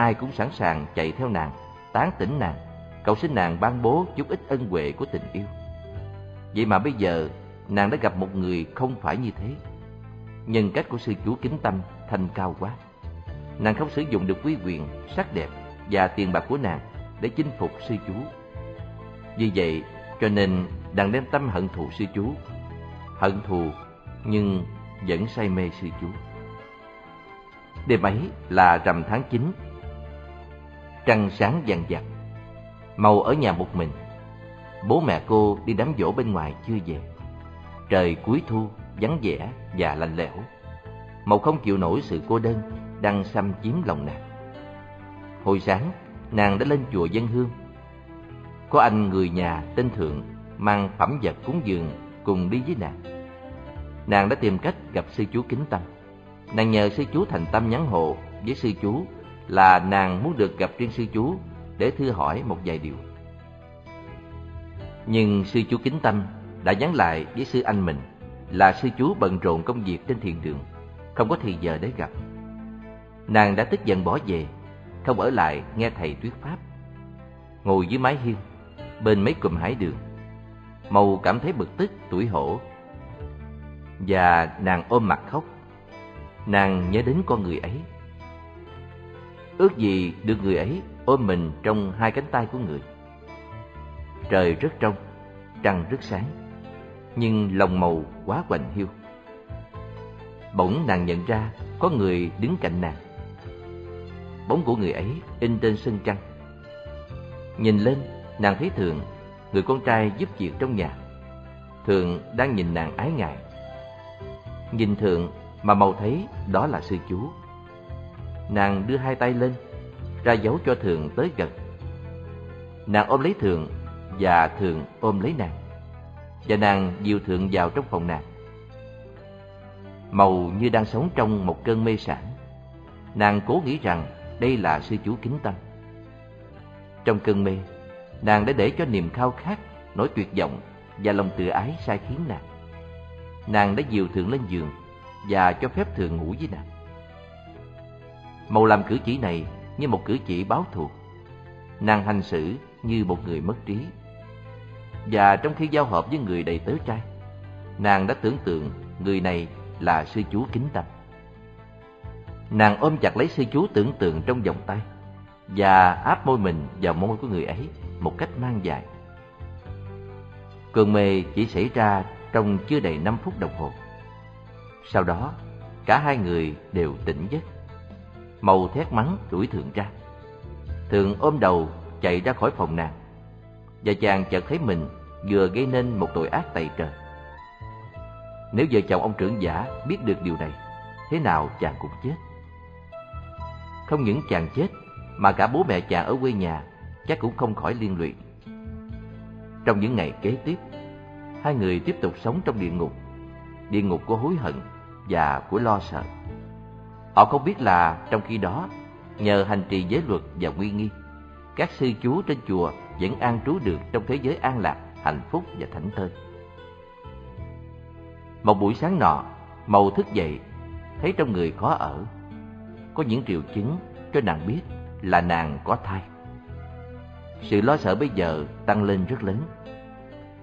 ai cũng sẵn sàng chạy theo nàng, tán tỉnh nàng, cầu xin nàng ban bố chút ít ân huệ của tình yêu. Vậy mà bây giờ, nàng đã gặp một người không phải như thế. Nhân cách của sư chú kính tâm thanh cao quá. Nàng không sử dụng được quý quyền, sắc đẹp và tiền bạc của nàng để chinh phục sư chú. Vì vậy, cho nên nàng đem tâm hận thù sư chú. Hận thù nhưng vẫn say mê sư chú. Đêm ấy là rằm tháng 9 trăng sáng vàng vặt. Màu ở nhà một mình. Bố mẹ cô đi đám dỗ bên ngoài chưa về. Trời cuối thu, vắng vẻ và lạnh lẽo. Màu không chịu nổi sự cô đơn đang xâm chiếm lòng nàng. Hồi sáng, nàng đã lên chùa dân hương. Có anh người nhà tên Thượng mang phẩm vật cúng dường cùng đi với nàng. Nàng đã tìm cách gặp sư chú kính tâm. Nàng nhờ sư chú thành tâm nhắn hộ với sư chú là nàng muốn được gặp riêng sư chú để thưa hỏi một vài điều. Nhưng sư chú kính tâm đã nhắn lại với sư anh mình là sư chú bận rộn công việc trên thiền đường, không có thì giờ để gặp. Nàng đã tức giận bỏ về, không ở lại nghe thầy thuyết pháp. Ngồi dưới mái hiên, bên mấy cụm hải đường, Màu cảm thấy bực tức, tủi hổ. Và nàng ôm mặt khóc. Nàng nhớ đến con người ấy. Ước gì được người ấy ôm mình trong hai cánh tay của người. Trời rất trong, trăng rất sáng, nhưng lòng màu quá quạnh hiu. Bỗng nàng nhận ra có người đứng cạnh nàng. Bóng của người ấy in trên sân trăng. Nhìn lên, nàng thấy thường người con trai giúp việc trong nhà. Thường đang nhìn nàng ái ngại. Nhìn Thượng mà màu thấy đó là sư chú. Nàng đưa hai tay lên, ra dấu cho thường tới gần. Nàng ôm lấy thường và thường ôm lấy nàng. Và nàng dìu Thượng vào trong phòng nàng. Màu như đang sống trong một cơn mê sản. Nàng cố nghĩ rằng đây là sư chú kính tâm. Trong cơn mê, nàng đã để cho niềm khao khát, nỗi tuyệt vọng và lòng tự ái sai khiến nàng. Nàng đã dìu thượng lên giường và cho phép thượng ngủ với nàng. Màu làm cử chỉ này như một cử chỉ báo thù. Nàng hành xử như một người mất trí. Và trong khi giao hợp với người đầy tớ trai, nàng đã tưởng tượng người này là sư chú kính tâm. Nàng ôm chặt lấy sư chú tưởng tượng trong vòng tay và áp môi mình vào môi của người ấy một cách mang dài. Cơn mê chỉ xảy ra trong chưa đầy 5 phút đồng hồ. Sau đó, cả hai người đều tỉnh giấc. Màu thét mắng đuổi Thượng ra. Thượng ôm đầu chạy ra khỏi phòng nàng. Và chàng chợt thấy mình vừa gây nên một tội ác tày trời. Nếu vợ chồng ông trưởng giả biết được điều này, thế nào chàng cũng chết. Không những chàng chết, mà cả bố mẹ chàng ở quê nhà chắc cũng không khỏi liên lụy. Trong những ngày kế tiếp, hai người tiếp tục sống trong địa ngục, địa ngục của hối hận và của lo sợ. Họ không biết là trong khi đó, nhờ hành trì giới luật và nguy nghi, các sư chú trên chùa vẫn an trú được trong thế giới an lạc, hạnh phúc và thảnh thơi. Một buổi sáng nọ, Màu thức dậy, thấy trong người khó ở. Có những triệu chứng cho nàng biết là nàng có thai. Sự lo sợ bây giờ tăng lên rất lớn.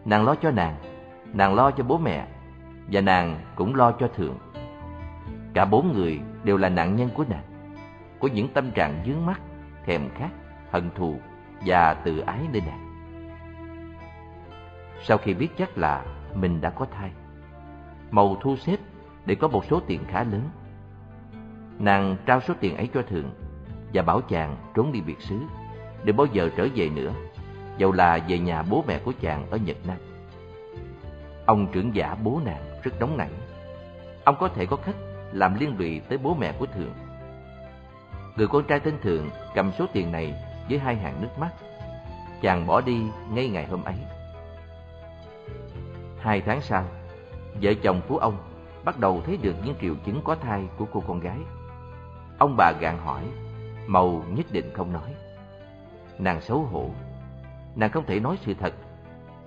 Nàng lo cho nàng, nàng lo cho bố mẹ, và nàng cũng lo cho Thượng. Cả bốn người đều là nạn nhân của nàng, của những tâm trạng dướng mắt, thèm khát, hận thù và tự ái nơi nàng. Sau khi biết chắc là mình đã có thai, Màu thu xếp để có một số tiền khá lớn. Nàng trao số tiền ấy cho Thượng và bảo chàng trốn đi biệt xứ đừng bao giờ trở về nữa, dầu là về nhà bố mẹ của chàng ở Nhật Nam. Ông trưởng giả bố nàng rất nóng nảy. Ông có thể có khách làm liên lụy tới bố mẹ của Thượng. Người con trai tên Thượng cầm số tiền này với hai hàng nước mắt. Chàng bỏ đi ngay ngày hôm ấy. Hai tháng sau, vợ chồng phú ông bắt đầu thấy được những triệu chứng có thai của cô con gái. Ông bà gạn hỏi, Màu nhất định không nói. Nàng xấu hổ Nàng không thể nói sự thật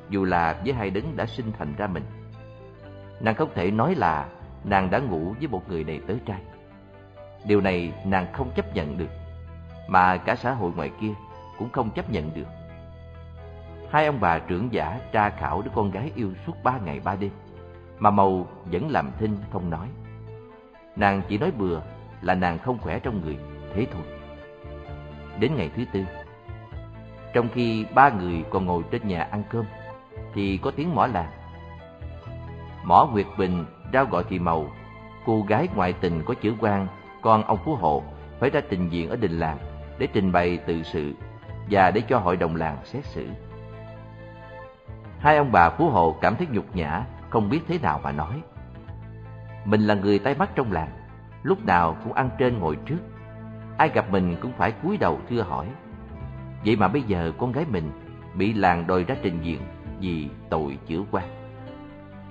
Dù là với hai đấng đã sinh thành ra mình Nàng không thể nói là Nàng đã ngủ với một người này tới trai. Điều này nàng không chấp nhận được, Mà cả xã hội ngoài kia Cũng không chấp nhận được. Hai ông bà trưởng giả tra khảo đứa con gái yêu suốt ba ngày ba đêm, Mà Màu vẫn làm thinh không nói. Nàng chỉ nói bừa là nàng không khỏe trong người, Thế thôi. Đến ngày thứ tư, trong khi ba người còn ngồi trên nhà ăn cơm, Thì có tiếng mỏ làng Mỏ Nguyệt Bình rao gọi thì màu. Cô gái ngoại tình có chữ quan, Con ông Phú Hộ, Phải ra trình diện ở đình làng Để trình bày tự sự Và để cho hội đồng làng xét xử. Hai ông bà Phú Hộ cảm thấy nhục nhã, Không biết thế nào mà nói. Mình là người tay mắt trong làng, Lúc nào cũng ăn trên ngồi trước. Ai gặp mình cũng phải cúi đầu thưa hỏi. Vậy mà bây giờ con gái mình bị làng đòi ra trình diện vì tội chữa quan.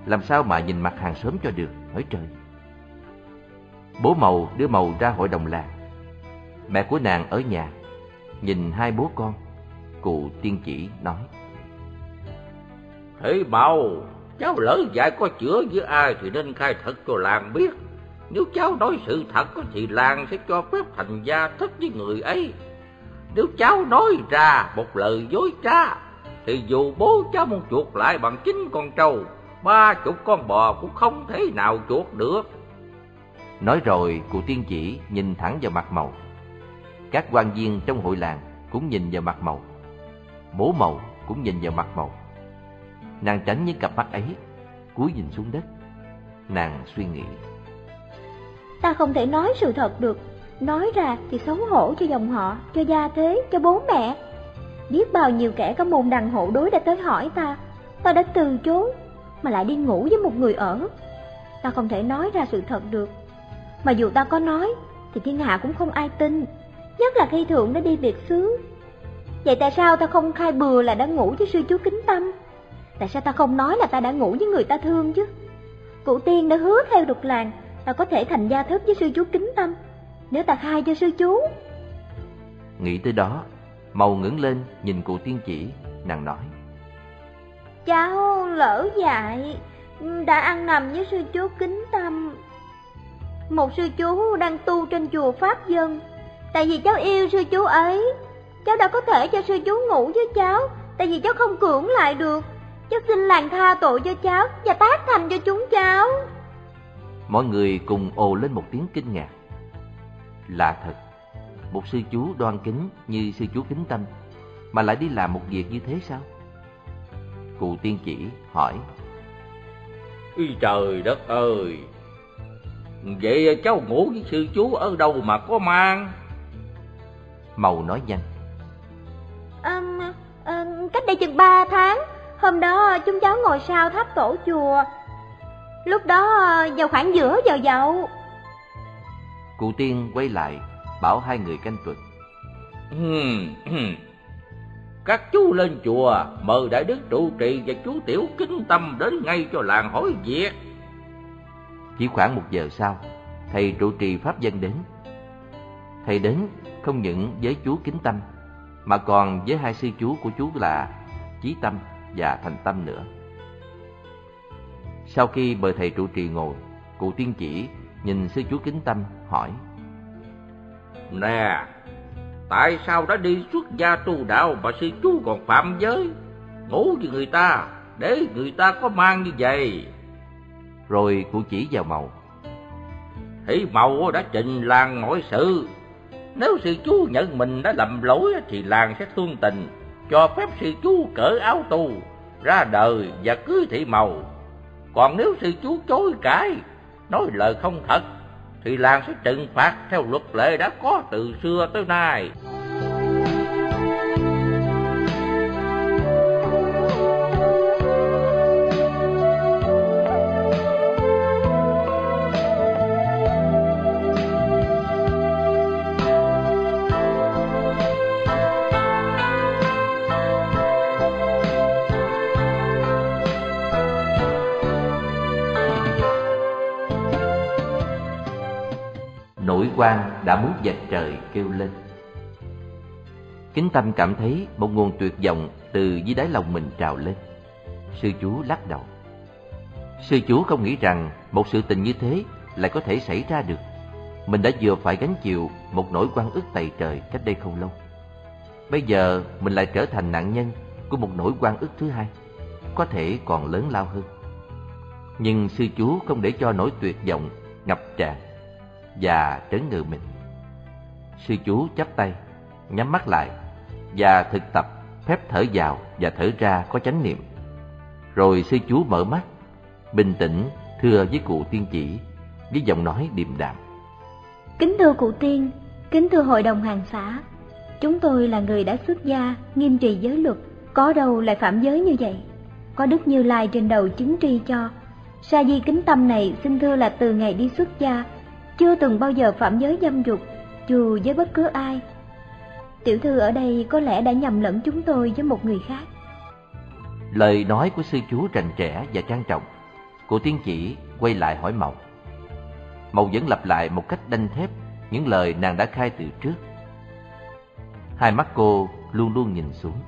Làm sao mà nhìn mặt hàng xóm cho được, hỡi trời. Bố màu đưa màu ra hội đồng làng. Mẹ của nàng ở nhà, nhìn hai bố con, cụ tiên chỉ nói. Thế màu, Cháu lỡ dại có chữa với ai thì nên khai thật cho làng biết. Nếu cháu nói sự thật thì làng sẽ cho phép thành gia thất với người ấy. Nếu cháu nói ra một lời dối trá, thì dù bố cháu muốn chuộc lại bằng chính con trâu, ba chục con bò cũng không thể nào chuột được. Nói rồi, cụ tiên chỉ nhìn thẳng vào mặt màu. Các quan viên trong hội làng cũng nhìn vào mặt màu. Bố màu cũng nhìn vào mặt màu. Nàng tránh những cặp mắt ấy, cúi nhìn xuống đất. Nàng suy nghĩ. Ta không thể nói sự thật được, nói ra thì xấu hổ cho dòng họ, cho gia thế, cho bố mẹ. Biết bao nhiêu kẻ có môn đằng hộ đối đã tới hỏi ta, ta đã từ chối, mà lại đi ngủ với một người ở. Ta không thể nói ra sự thật được, mà dù ta có nói, thì thiên hạ cũng không ai tin, nhất là khi thượng đã đi biệt xứ. Vậy tại sao ta không khai bừa là đã ngủ với sư chú kính tâm? Tại sao ta không nói là ta đã ngủ với người ta thương chứ? Cụ tiên đã hứa theo đục làng, ta có thể thành gia thất với sư chú kính tâm, nếu ta khai cho sư chú. Nghĩ tới đó, màu ngẩng lên nhìn cụ tiên chỉ, nàng nói. Cháu lỡ dại, đã ăn nằm với sư chú kính tâm. Một sư chú đang tu trên chùa Pháp Dân, tại vì cháu yêu sư chú ấy. Cháu đã có thể cho sư chú ngủ với cháu, tại vì cháu không cưỡng lại được. Cháu xin làng tha tội cho cháu và tác thành cho chúng cháu. Mọi người cùng ồ lên một tiếng kinh ngạc. Lạ thật, một sư chú đoan kính như sư chú kính tâm mà lại đi làm một việc như thế sao? Cụ tiên chỉ hỏi. Ý trời đất ơi! Vậy cháu ngủ với sư chú ở đâu mà có mang? Màu nói nhanh. À, à, cách đây chừng ba tháng, hôm đó chúng cháu ngồi sau tháp tổ chùa. Lúc đó vào khoảng giữa giờ dậu. Cụ tiên quay lại, bảo hai người canh tuần. Các chú lên chùa, mời đại đức trụ trì và chú tiểu kính tâm đến ngay cho làng hỏi việc. Chỉ khoảng một giờ sau, thầy trụ trì Pháp dân đến. Thầy đến không những với chú kính tâm, mà còn với hai sư chú của chú là Chí Tâm và Thành Tâm nữa. Sau khi mời thầy trụ trì ngồi, cụ tiên chỉ nhìn sư chú kính tâm hỏi. Nè, tại sao đã đi xuất gia tu đạo mà sư chú còn phạm giới, ngủ với người ta, để người ta có mang như vậy? Rồi cụ chỉ vào màu. Thì màu đã trình làng mọi sự. Nếu sư chú nhận mình đã lầm lỗi thì làng sẽ thương tình, cho phép sư chú cởi áo tu, ra đời và cưới thị màu. Còn nếu sư chú chối cãi, nói lời không thật, thì làng sẽ trừng phạt theo luật lệ đã có từ xưa tới nay. Quan đã muốn dạch trời kêu lên. Kính tâm cảm thấy một nguồn tuyệt vọng từ dưới đáy lòng mình trào lên. Sư chú lắc đầu. Sư chú không nghĩ rằng một sự tình như thế lại có thể xảy ra được. Mình đã vừa phải gánh chịu một nỗi quan ức tày trời cách đây không lâu. Bây giờ mình lại trở thành nạn nhân của một nỗi quan ức thứ hai, có thể còn lớn lao hơn. Nhưng sư chú không để cho nỗi tuyệt vọng ngập tràn và trấn ngự mình. Sư chú chắp tay, nhắm mắt lại và thực tập phép thở vào và thở ra có chánh niệm. Rồi sư chú mở mắt, bình tĩnh thưa với cụ tiên chỉ với giọng nói điềm đạm. Kính thưa cụ tiên, kính thưa hội đồng hàng xã, chúng tôi là người đã xuất gia, nghiêm trì giới luật, có đâu lại phạm giới như vậy? Có Đức Như Lai trên đầu chứng tri cho. Sa di kính tâm này xin thưa là từ ngày đi xuất gia, chưa từng bao giờ phạm giới dâm dục, dù với bất cứ ai. Tiểu thư ở đây có lẽ đã nhầm lẫn chúng tôi với một người khác. Lời nói của sư chú rành trẻ và trang trọng. cô tiên chỉ quay lại hỏi Mậu. Mậu vẫn lặp lại một cách đanh thép những lời nàng đã khai từ trước. Hai mắt cô luôn luôn nhìn xuống.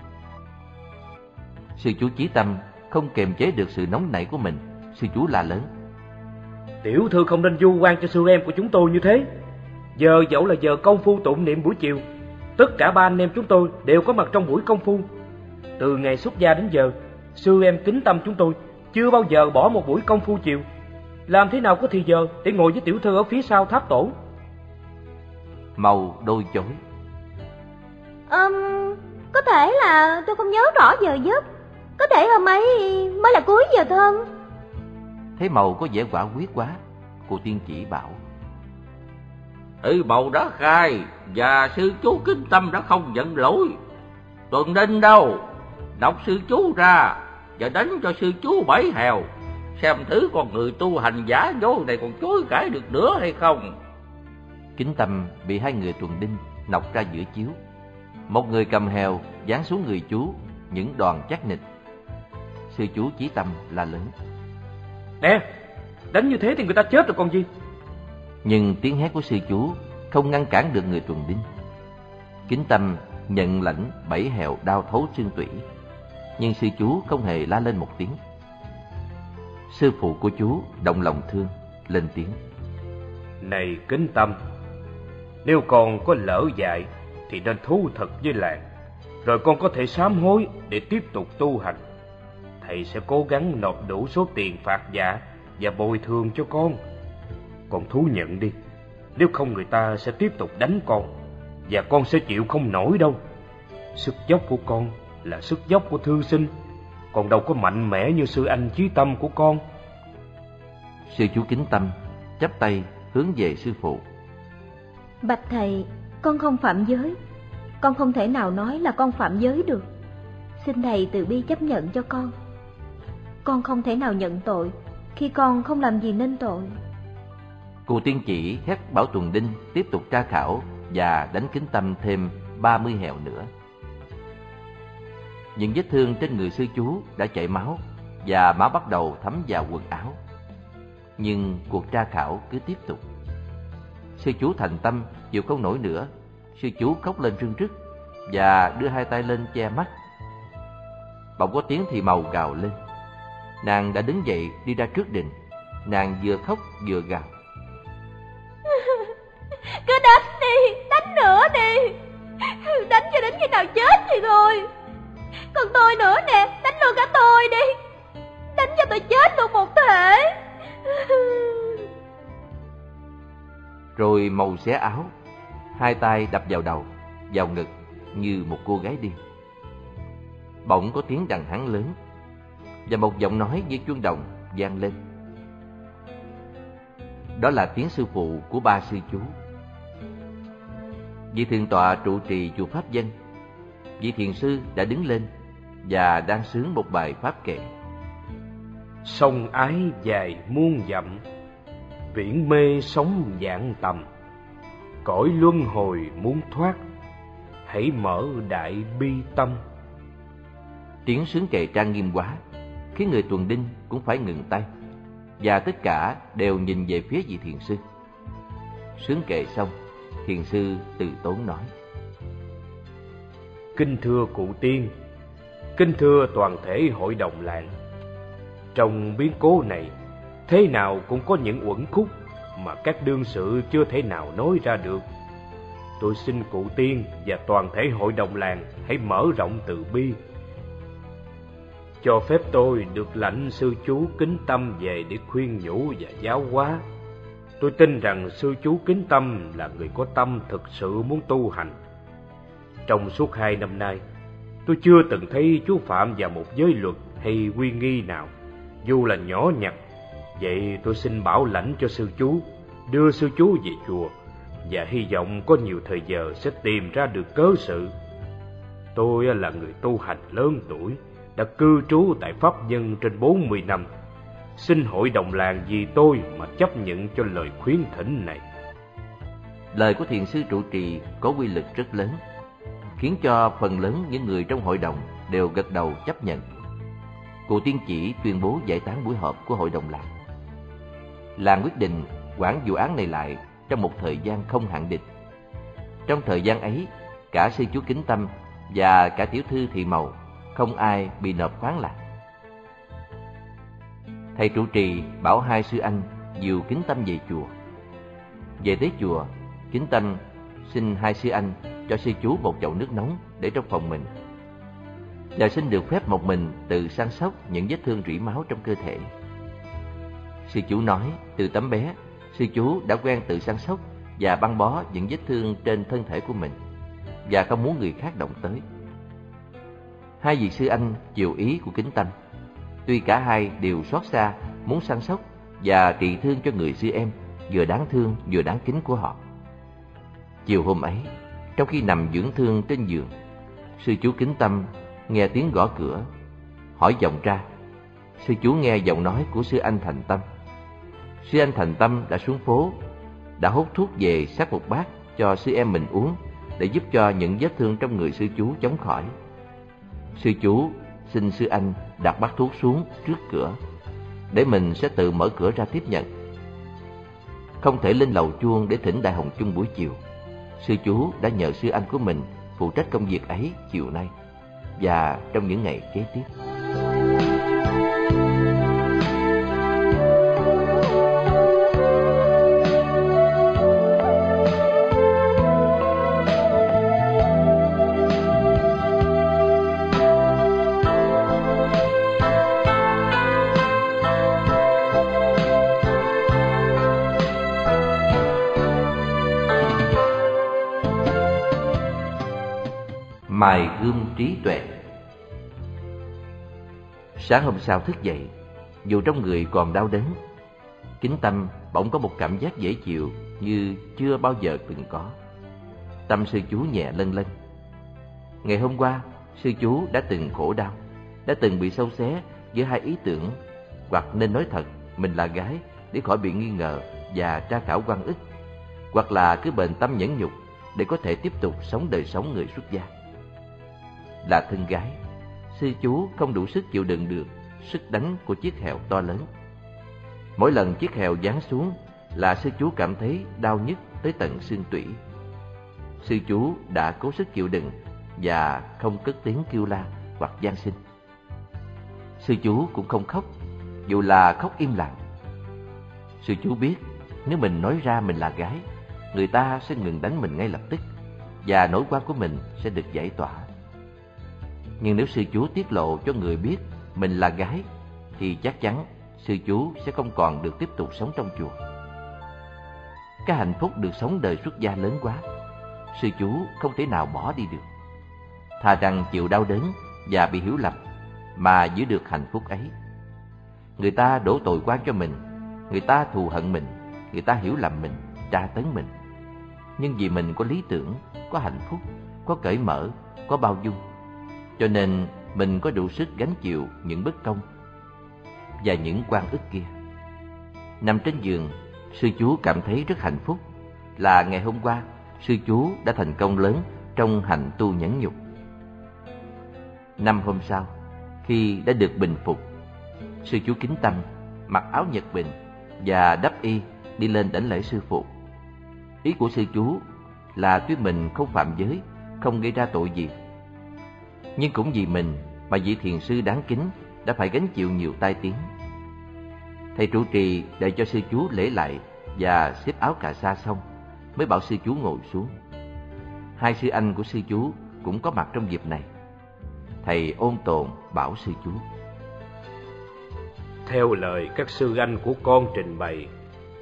Sư chú Chí Tâm không kềm chế được sự nóng nảy của mình, sư chú la lớn. Tiểu thư không nên du quan cho sư em của chúng tôi như thế. Giờ dẫu là giờ công phu tụng niệm buổi chiều, tất cả ba anh em chúng tôi đều có mặt trong buổi công phu. Từ ngày xuất gia đến giờ, sư em kính tâm chúng tôi chưa bao giờ bỏ một buổi công phu chiều. Làm thế nào có thì giờ để ngồi với tiểu thư ở phía sau tháp tổ? Màu đôi chối. Um, có thể là tôi không nhớ rõ giờ giấc. Có thể hôm ấy mới là cuối giờ thân. Thấy màu có vẻ quả quyết quá, cô tiên chỉ bảo. Ừ màu đã khai và sư chú kính tâm đã không nhận lỗi. Tuần đinh đâu? Đọc sư chú ra và đánh cho sư chú bảy hèo. Xem thử con người tu hành giả dối này còn chối cãi được nữa hay không. Kính tâm bị hai người tuần đinh nọc ra giữa chiếu. Một người cầm hèo dán xuống người chú những đoàn chắc nịch. Sư chú chí tâm la lớn. Nè, đánh như thế thì người ta chết rồi còn gì? Nhưng tiếng hét của sư chú không ngăn cản được người tuần đinh. Kính tâm nhận lãnh bảy hèo đau thấu xương tủy, nhưng sư chú không hề la lên một tiếng. Sư phụ của chú động lòng thương, lên tiếng. Này kính tâm, nếu con có lỡ dại thì nên thú thật với làng, rồi con có thể sám hối để tiếp tục tu hành. Thầy sẽ cố gắng nộp đủ số tiền phạt giả và bồi thường cho con. Con thú nhận đi, nếu không người ta sẽ tiếp tục đánh con, và con sẽ chịu không nổi đâu. Sức dốc của con là sức dốc của thư sinh, còn đâu có mạnh mẽ như sư anh chí tâm của con. Sư chú kính tâm, chắp tay hướng về sư phụ. Bạch thầy, con không phạm giới. Con không thể nào nói là con phạm giới được. Xin thầy từ bi chấp nhận cho con. Con không thể nào nhận tội khi con không làm gì nên tội. Cụ tiên chỉ hét bảo Tuần Đinh tiếp tục tra khảo và đánh kính tâm thêm 30 hẹo nữa. Những vết thương trên người sư chú đã chảy máu và máu bắt đầu thấm vào quần áo. Nhưng cuộc tra khảo cứ tiếp tục. Sư chú thành tâm chịu không nổi nữa, sư chú khóc lên rưng rức và đưa hai tay lên che mắt. Bỗng có tiếng thì màu gào lên. Nàng đã đứng dậy đi ra trước đình, nàng vừa khóc vừa gào. Cứ đánh đi, đánh nữa đi. Đánh cho đến khi nào chết thì thôi. Còn tôi nữa nè, đánh luôn cả tôi đi. Đánh cho tôi chết luôn một thể. Rồi màu xé áo Hai tay đập vào đầu, vào ngực Như một cô gái điên. Bỗng có tiếng đằng hắn lớn Và một giọng nói như chuông đồng vang lên. Đó là tiếng sư phụ của ba sư chú. Vị thiền tọa trụ trì chùa Pháp Dân Vị thiền sư đã đứng lên Và đang sướng một bài Pháp kệ. Sông ái dài muôn dặm Viễn mê sống dạng tầm. Cõi luân hồi muốn thoát Hãy mở đại bi tâm. Tiếng sướng kệ trang nghiêm quá Khiến người tuần đinh cũng phải ngừng tay, Và tất cả đều nhìn về phía vị thiền sư. Sướng kệ xong, Thiền sư từ tốn nói. Kinh thưa cụ tiên, Kinh thưa toàn thể hội đồng làng. Trong biến cố này, Thế nào cũng có những uẩn khúc Mà các đương sự chưa thể nào nói ra được. Tôi xin cụ tiên và toàn thể hội đồng làng Hãy mở rộng từ bi cho phép tôi được lãnh sư chú kính tâm về để khuyên nhủ và giáo hóa Tôi tin rằng sư chú kính tâm là người có tâm thực sự muốn tu hành. Trong suốt hai năm nay, tôi chưa từng thấy chú phạm vào một giới luật hay quy nghi nào, dù là nhỏ nhặt. Vậy tôi xin bảo lãnh cho sư chú, đưa sư chú về chùa, và hy vọng có nhiều thời giờ sẽ tìm ra được cớ sự. Tôi là người tu hành lớn tuổi, đã cư trú tại Pháp Nhân trên bốn mươi năm, xin hội đồng làng vì tôi mà chấp nhận cho lời khuyến thỉnh này. Lời của thiền sư trụ trì có quy lực rất lớn, khiến cho phần lớn những người trong hội đồng đều gật đầu chấp nhận. Cụ tiên chỉ tuyên bố giải tán buổi họp của hội đồng làng. Làng quyết định quản vụ án này lại trong một thời gian không hạn định. Trong thời gian ấy, cả sư chú Kính Tâm và cả tiểu thư Thị Màu không ai bị nộp khoáng lạc. Thầy trụ trì bảo hai sư anh dìu kính tâm về chùa. Về tới chùa, kính tâm xin hai sư anh cho sư chú một chậu nước nóng để trong phòng mình. Và xin được phép một mình tự săn sóc những vết thương rỉ máu trong cơ thể. Sư chú nói từ tấm bé, sư chú đã quen tự săn sóc và băng bó những vết thương trên thân thể của mình và không muốn người khác động tới. Hai vị sư anh chiều ý của kính tâm. Tuy cả hai đều xót xa, muốn săn sóc và trị thương cho người sư em, vừa đáng thương vừa đáng kính của họ. Chiều hôm ấy, trong khi nằm dưỡng thương trên giường, sư chú kính tâm nghe tiếng gõ cửa, hỏi vọng ra. Sư chú nghe giọng nói của sư anh Thành Tâm. Sư anh Thành Tâm đã xuống phố, đã hút thuốc về sắc một bát cho sư em mình uống để giúp cho những vết thương trong người sư chú chống khỏi. Sư chú xin sư anh đặt bát thuốc xuống trước cửa, để mình sẽ tự mở cửa ra tiếp nhận. Không thể lên lầu chuông để thỉnh đại hồng chung buổi chiều. Sư chú đã nhờ sư anh của mình phụ trách công việc ấy chiều nay và trong những ngày kế tiếp. Mài gươm trí tuệ. Sáng hôm sau thức dậy, dù trong người còn đau đớn, kính tâm bỗng có một cảm giác dễ chịu như chưa bao giờ từng có. Tâm sư chú nhẹ lân lân ngày hôm qua, sư chú đã từng khổ đau, đã từng bị sâu xé giữa hai ý tưởng, hoặc nên nói thật, mình là gái, để khỏi bị nghi ngờ và tra khảo quan ức, hoặc là cứ bền tâm nhẫn nhục để có thể tiếp tục sống đời sống người xuất gia là thân gái. Sư chú không đủ sức chịu đựng được sức đánh của chiếc hèo to lớn. Mỗi lần chiếc hèo giáng xuống là sư chú cảm thấy đau nhức tới tận xương tủy. Sư chú đã cố sức chịu đựng và không cất tiếng kêu la hoặc gian sinh sư chú cũng không khóc, dù là khóc im lặng. Sư chú biết nếu mình nói ra mình là gái, người ta sẽ ngừng đánh mình ngay lập tức và nỗi quan của mình sẽ được giải tỏa nhưng nếu sư chú tiết lộ cho người biết mình là gái thì chắc chắn sư chú sẽ không còn được tiếp tục sống trong chùa. Cái hạnh phúc được sống đời xuất gia lớn quá, sư chú không thể nào bỏ đi được. Thà rằng chịu đau đớn và bị hiểu lầm mà giữ được hạnh phúc ấy. Người ta đổ tội quan cho mình, người ta thù hận mình, người ta hiểu lầm mình, tra tấn mình. Nhưng vì mình có lý tưởng, có hạnh phúc, có cởi mở, có bao dung cho nên mình có đủ sức gánh chịu những bất công và những quan ức kia. Nằm trên giường, sư chú cảm thấy rất hạnh phúc là ngày hôm qua sư chú đã thành công lớn trong hành tu nhẫn nhục. Năm hôm sau, khi đã được bình phục, sư chú kính tâm mặc áo nhật bình và đắp y đi lên đảnh lễ sư phụ. Ý của sư chú là tuy mình không phạm giới, không gây ra tội gì, nhưng cũng vì mình mà vị thiền sư đáng kính đã phải gánh chịu nhiều tai tiếng. Thầy trụ trì để cho sư chú lễ lại và xếp áo cà sa xong, mới bảo sư chú ngồi xuống. Hai sư anh của sư chú cũng có mặt trong dịp này. Thầy ôn tồn bảo sư chú. Theo lời các sư anh của con trình bày,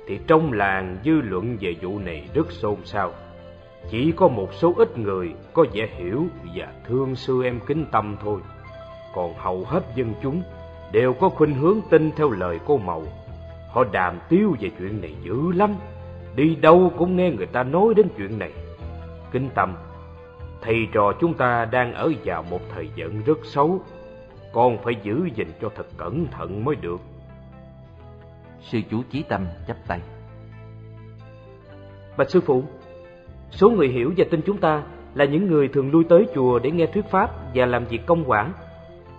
thì trong làng dư luận về vụ này rất xôn xao. Chỉ có một số ít người có vẻ hiểu và thương sư em kính tâm thôi. Còn hầu hết dân chúng đều có khuynh hướng tin theo lời cô màu. Họ đàm tiếu về chuyện này dữ lắm. Đi đâu cũng nghe người ta nói đến chuyện này. Kính tâm, thầy trò chúng ta đang ở vào một thời gian rất xấu. Con phải giữ gìn cho thật cẩn thận mới được. Sư chú Chí Tâm chắp tay. Bạch sư phụ, Số người hiểu và tin chúng ta là những người thường lui tới chùa để nghe thuyết pháp và làm việc công quả.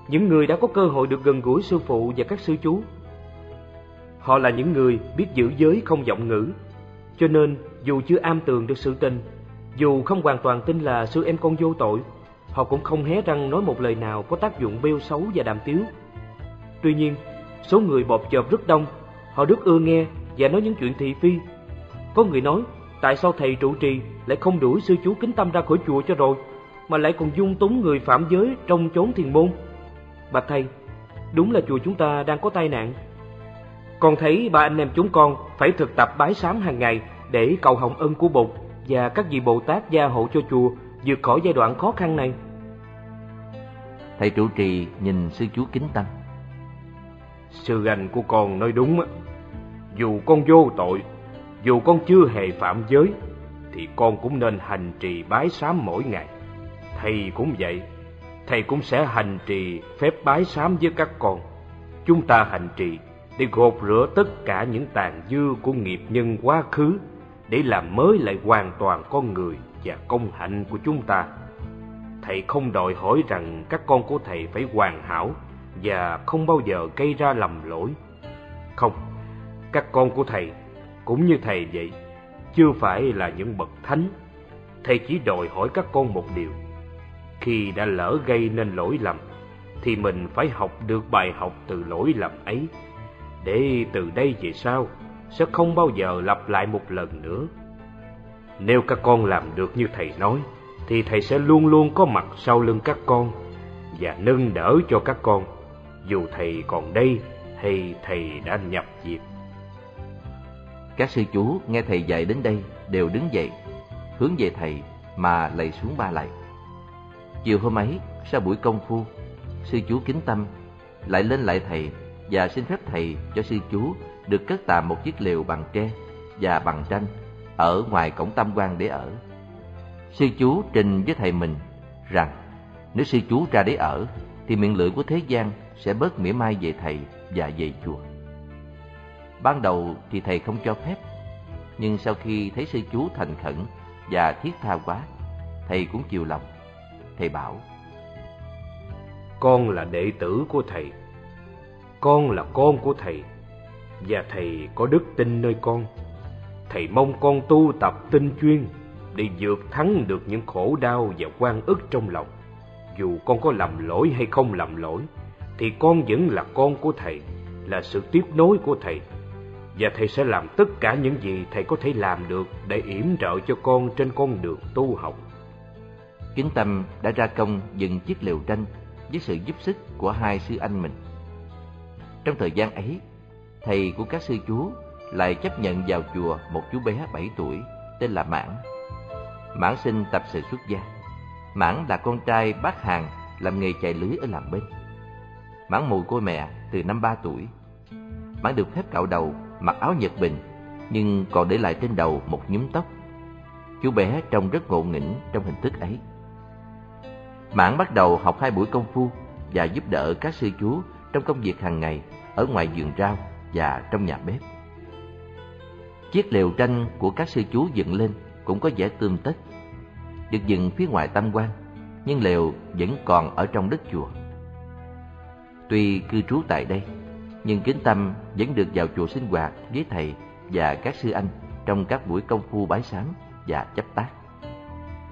Những người đã có cơ hội được gần gũi sư phụ và các sư chú. Họ là những người biết giữ giới không giọng ngữ, cho nên dù chưa am tường được sự tình, dù không hoàn toàn tin là sư em con vô tội, họ cũng không hé răng nói một lời nào có tác dụng bêu xấu và đàm tiếu. Tuy nhiên, Số người bọt chợp rất đông, họ rất ưa nghe và nói những chuyện thị phi. Có người nói, tại sao thầy trụ trì lại không đuổi sư chú kính tâm ra khỏi chùa cho rồi, mà lại còn dung túng người phạm giới trong chốn thiền môn? Bạch thầy, đúng là chùa chúng ta đang có tai nạn. Con thấy ba anh em chúng con phải thực tập bái sám hàng ngày để cầu hồng ân của Bụt và các vị Bồ Tát gia hộ cho chùa vượt khỏi giai đoạn khó khăn này. Thầy trụ trì nhìn sư chú kính tâm. Sư anh của con nói đúng á. Dù con vô tội, dù con chưa hề phạm giới, thì con cũng nên hành trì bái sám mỗi ngày. Thầy cũng vậy, thầy cũng sẽ hành trì phép bái sám với các con. Chúng ta hành trì để gột rửa tất cả những tàn dư của nghiệp nhân quá khứ để làm mới lại hoàn toàn con người và công hạnh của chúng ta. Thầy không đòi hỏi rằng các con của thầy phải hoàn hảo và không bao giờ gây ra lầm lỗi. Không, các con của thầy cũng như thầy vậy, chưa phải là những bậc thánh. Thầy chỉ đòi hỏi các con một điều. Khi đã lỡ gây nên lỗi lầm, thì mình phải học được bài học từ lỗi lầm ấy, để từ đây về sau sẽ không bao giờ lặp lại một lần nữa. Nếu các con làm được như thầy nói, thì thầy sẽ luôn luôn có mặt sau lưng các con và nâng đỡ cho các con, dù thầy còn đây hay thầy đã nhập diệt. Các sư chú nghe thầy dạy đến đây đều đứng dậy, hướng về thầy mà lạy xuống ba lạy. Chiều hôm ấy, sau buổi công phu, sư chú kính tâm lại lên lại thầy và xin phép thầy cho sư chú được cất tạm một chiếc lều bằng tre và bằng tranh ở ngoài cổng tam quan để ở. Sư chú trình với thầy mình rằng nếu sư chú ra để ở thì miệng lưỡi của thế gian sẽ bớt mỉa mai về thầy và về chùa. Ban đầu thì thầy không cho phép, nhưng sau khi thấy sư chú thành khẩn và thiết tha quá, thầy cũng chiều lòng. Thầy bảo, Con là đệ tử của thầy, con là con của thầy, và thầy có đức tin nơi con. Thầy mong con tu tập tinh chuyên để vượt thắng được những khổ đau và quan ức trong lòng. Dù con có lầm lỗi hay không lầm lỗi, thì con vẫn là con của thầy, là sự tiếp nối của thầy. Và thầy sẽ làm tất cả những gì thầy có thể làm được để yểm trợ cho con trên con đường tu học. Kính Tâm đã ra công dựng chiếc lều tranh với sự giúp sức của hai sư anh mình. Trong thời gian ấy, thầy của các sư chú lại chấp nhận vào chùa một chú bé 7 tuổi tên là Mãn. Mãn sinh tập sự xuất gia. Mãn là con trai bác hàng làm nghề chạy lưới ở làm bên. Mãn mù cô mẹ từ năm 3 tuổi. Mãn được phép cạo đầu, mặc áo nhật bình, nhưng còn để lại trên đầu một nhúm tóc. Chú bé trông rất ngộ nghĩnh trong hình thức ấy. Mãn bắt đầu học hai buổi công phu và giúp đỡ các sư chú trong công việc hàng ngày ở ngoài vườn rau và trong nhà bếp. Chiếc lều tranh của các sư chú dựng lên cũng có vẻ tươm tất. Được dựng phía ngoài tam quan, nhưng lều vẫn còn ở trong đất chùa. Tuy cư trú tại đây, nhưng kính tâm vẫn được vào chùa sinh hoạt với thầy và các sư anh trong các buổi công phu bái sám và chấp tác.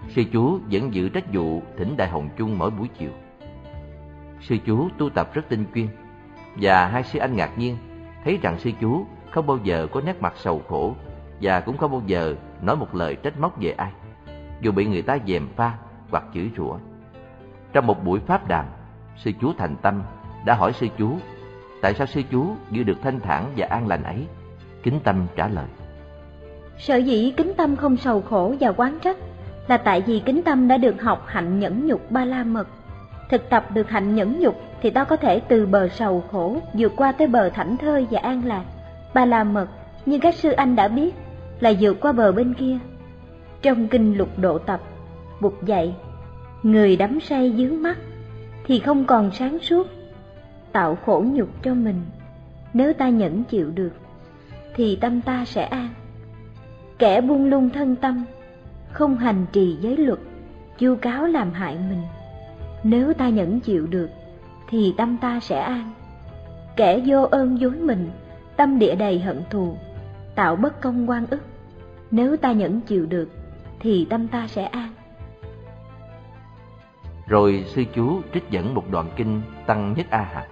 Sư chú vẫn giữ trách vụ thỉnh đại hồng chung mỗi buổi chiều. Sư chú tu tập rất tinh chuyên và hai sư anh ngạc nhiên thấy rằng sư chú không bao giờ có nét mặt sầu khổ và cũng không bao giờ nói một lời trách móc về ai, dù bị người ta dèm pha hoặc chửi rủa. Trong một buổi pháp đàm, sư chú thành tâm đã hỏi sư chú tại sao sư chú giữ được thanh thản và an lành ấy. Kính tâm trả lời. Sở dĩ kính tâm không sầu khổ và quán trách là tại vì kính tâm đã được học hạnh nhẫn nhục ba la mật. Thực tập được hạnh nhẫn nhục thì ta có thể từ bờ sầu khổ vượt qua tới bờ thảnh thơi và an lạc. Ba la mật, như các sư anh đã biết, là vượt qua bờ bên kia. Trong kinh lục độ tập, Bụt dạy, người đắm say dướng mắt thì không còn sáng suốt, tạo khổ nhục cho mình. Nếu ta nhẫn chịu được, thì tâm ta sẽ an. Kẻ buông lung thân tâm, không hành trì giới luật, chu cáo làm hại mình. Nếu ta nhẫn chịu được, thì tâm ta sẽ an. Kẻ vô ơn dối mình, tâm địa đầy hận thù, tạo bất công quan ức. Nếu ta nhẫn chịu được, thì tâm ta sẽ an. Rồi sư chú trích dẫn một đoạn kinh Tăng Nhất A Hạt.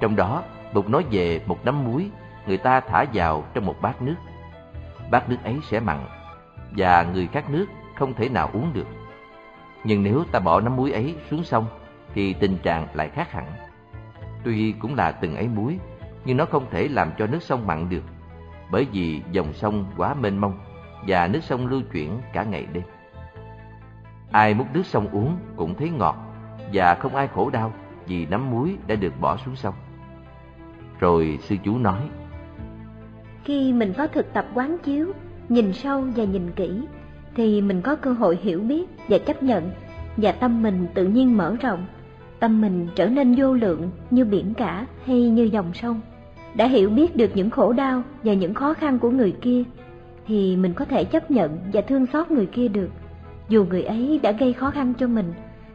Trong đó Bụt nói về một nắm muối người ta thả vào trong một bát nước. Bát nước ấy sẽ mặn và người khác nước không thể nào uống được. Nhưng nếu ta bỏ nắm muối ấy xuống sông thì tình trạng lại khác hẳn. Tuy cũng là từng ấy muối, nhưng nó không thể làm cho nước sông mặn được, bởi vì dòng sông quá mênh mông và nước sông lưu chuyển cả ngày đêm. Ai múc nước sông uống cũng thấy ngọt và không ai khổ đau vì nắm muối đã được bỏ xuống sông. Rồi sư chú nói, Khi mình có thực tập quán chiếu, nhìn sâu và nhìn kỹ, thì mình có cơ hội hiểu biết và chấp nhận, và tâm mình tự nhiên mở rộng, tâm mình trở nên vô lượng như biển cả hay như dòng sông. Đã hiểu biết được những khổ đau và những khó khăn của người kia, thì mình có thể chấp nhận và thương xót người kia được, dù người ấy đã gây khó khăn cho mình,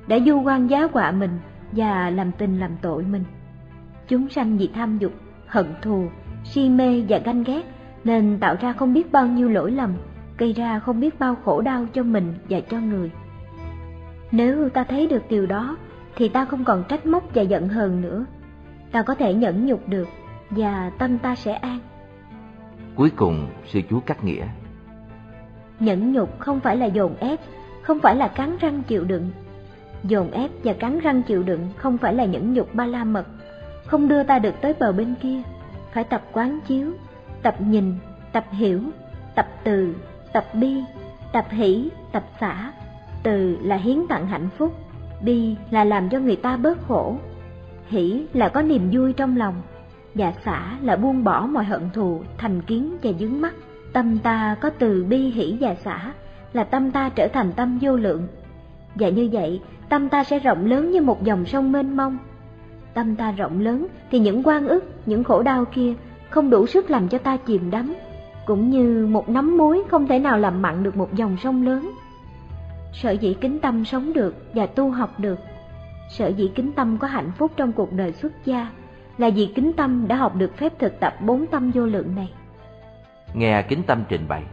đã du quan giá họa mình và làm tình làm tội mình. Chúng sanh vì tham dục, hận thù, si mê và ganh ghét nên tạo ra không biết bao nhiêu lỗi lầm, gây ra không biết bao khổ đau cho mình và cho người. Nếu ta thấy được điều đó, thì ta không còn trách móc và giận hờn nữa. Ta có thể nhẫn nhục được và tâm ta sẽ an. Cuối cùng sư chú cắt nghĩa. Nhẫn nhục không phải là dồn ép, không phải là cắn răng chịu đựng. Dồn ép và cắn răng chịu đựng không phải là nhẫn nhục ba la mật, không đưa ta được tới bờ bên kia. Phải tập quán chiếu, tập nhìn, tập hiểu, tập từ, tập bi, tập hỷ, tập xả. Từ là hiến tặng hạnh phúc, bi là làm cho người ta bớt khổ, hỷ là có niềm vui trong lòng, và xả là buông bỏ mọi hận thù, thành kiến và dướng mắt. Tâm ta có từ bi hỷ và xả là tâm ta trở thành tâm vô lượng. Và như vậy, tâm ta sẽ rộng lớn như một dòng sông mênh mông. Tâm ta rộng lớn thì những quan ức, những khổ đau kia không đủ sức làm cho ta chìm đắm, cũng như một nắm muối không thể nào làm mặn được một dòng sông lớn. Sở dĩ kính tâm sống được và tu học được, sở dĩ kính tâm có hạnh phúc trong cuộc đời xuất gia là vì kính tâm đã học được phép thực tập bốn tâm vô lượng này. Nghe kính tâm trình bày,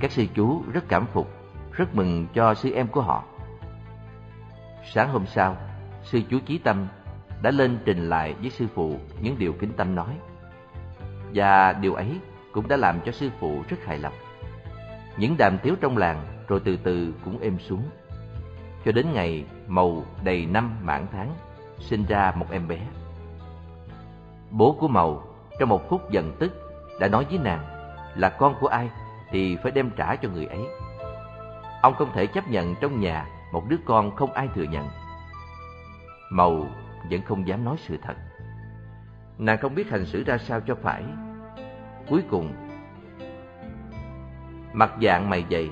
các sư chú rất cảm phục, rất mừng cho sư em của họ. Sáng hôm sau, sư chú Chí Tâm đã lên trình lại với sư phụ những điều kính tâm nói. Và điều ấy cũng đã làm cho sư phụ rất hài lòng. Những đàm tiếu trong làng rồi từ từ cũng êm xuống. Cho đến ngày Mầu đầy năm mãn tháng, sinh ra một em bé. Bố của Mầu trong một phút giận tức đã nói với nàng là con của ai thì phải đem trả cho người ấy. Ông không thể chấp nhận trong nhà một đứa con không ai thừa nhận. Mầu vẫn không dám nói sự thật. Nàng không biết hành xử ra sao cho phải. Cuối cùng, mặt dạng mày dày,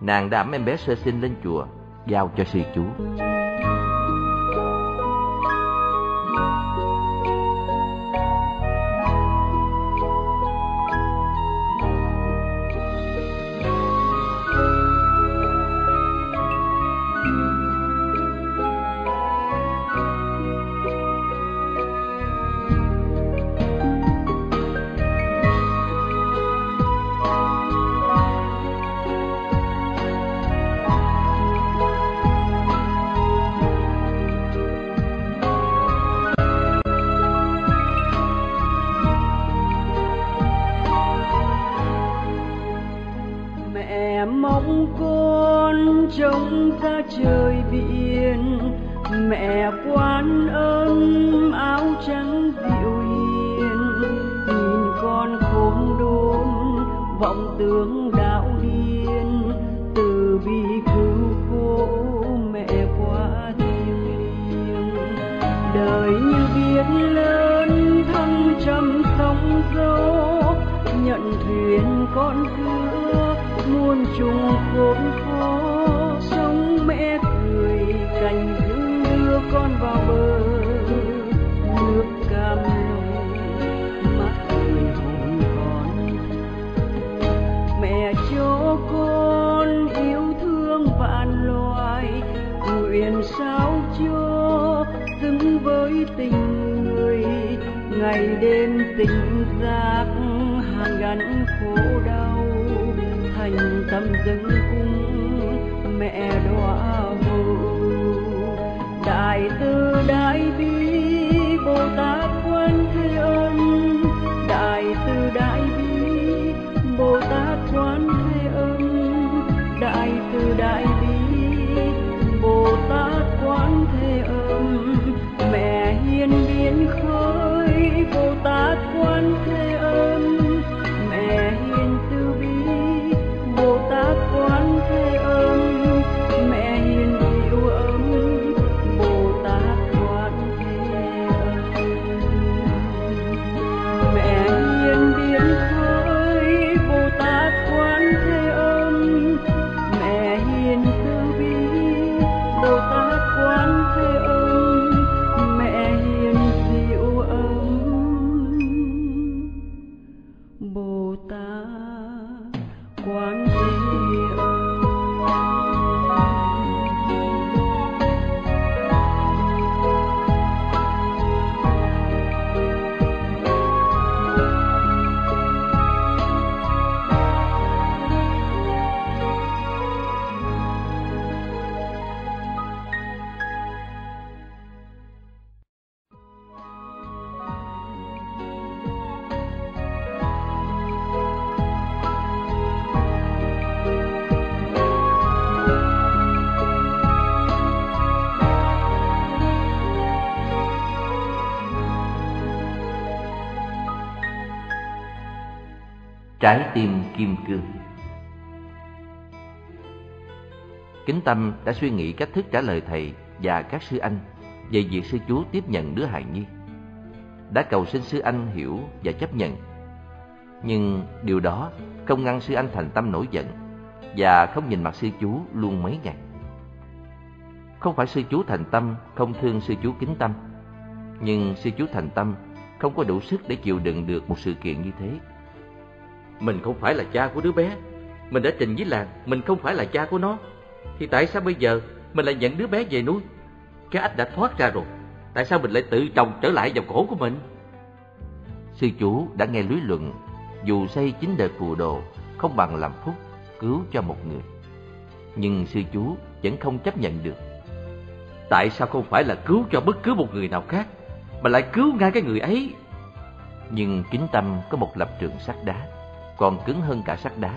nàng đã ẵm em bé sơ sinh lên chùa, giao cho sư chú. Trái tim kim cương Kính Tâm đã suy nghĩ cách thức trả lời thầy và các sư anh về việc sư chú tiếp nhận đứa hài nhi. Đã cầu xin sư anh hiểu và chấp nhận. Nhưng điều đó không ngăn sư anh thành tâm nổi giận và không nhìn mặt sư chú luôn mấy ngày. Không phải sư chú thành tâm không thương sư chú kính tâm, nhưng sư chú thành tâm không có đủ sức để chịu đựng được một sự kiện như thế. Mình không phải là cha của đứa bé. Mình đã trình với làng, Mình không phải là cha của nó. Thì tại sao bây giờ mình lại nhận đứa bé về nuôi? Cái ách đã thoát ra rồi. Tại sao mình lại tự trồng trở lại vào cổ của mình? Sư chủ đã nghe lý luận, Dù xây chính đời phù đồ, Không bằng làm phúc, Cứu cho một người. Nhưng sư chú vẫn không chấp nhận được. Tại sao không phải là cứu cho bất cứ một người nào khác, Mà lại cứu ngay cái người ấy? Nhưng kính tâm có một lập trường sắt đá còn cứng hơn cả sắt đá.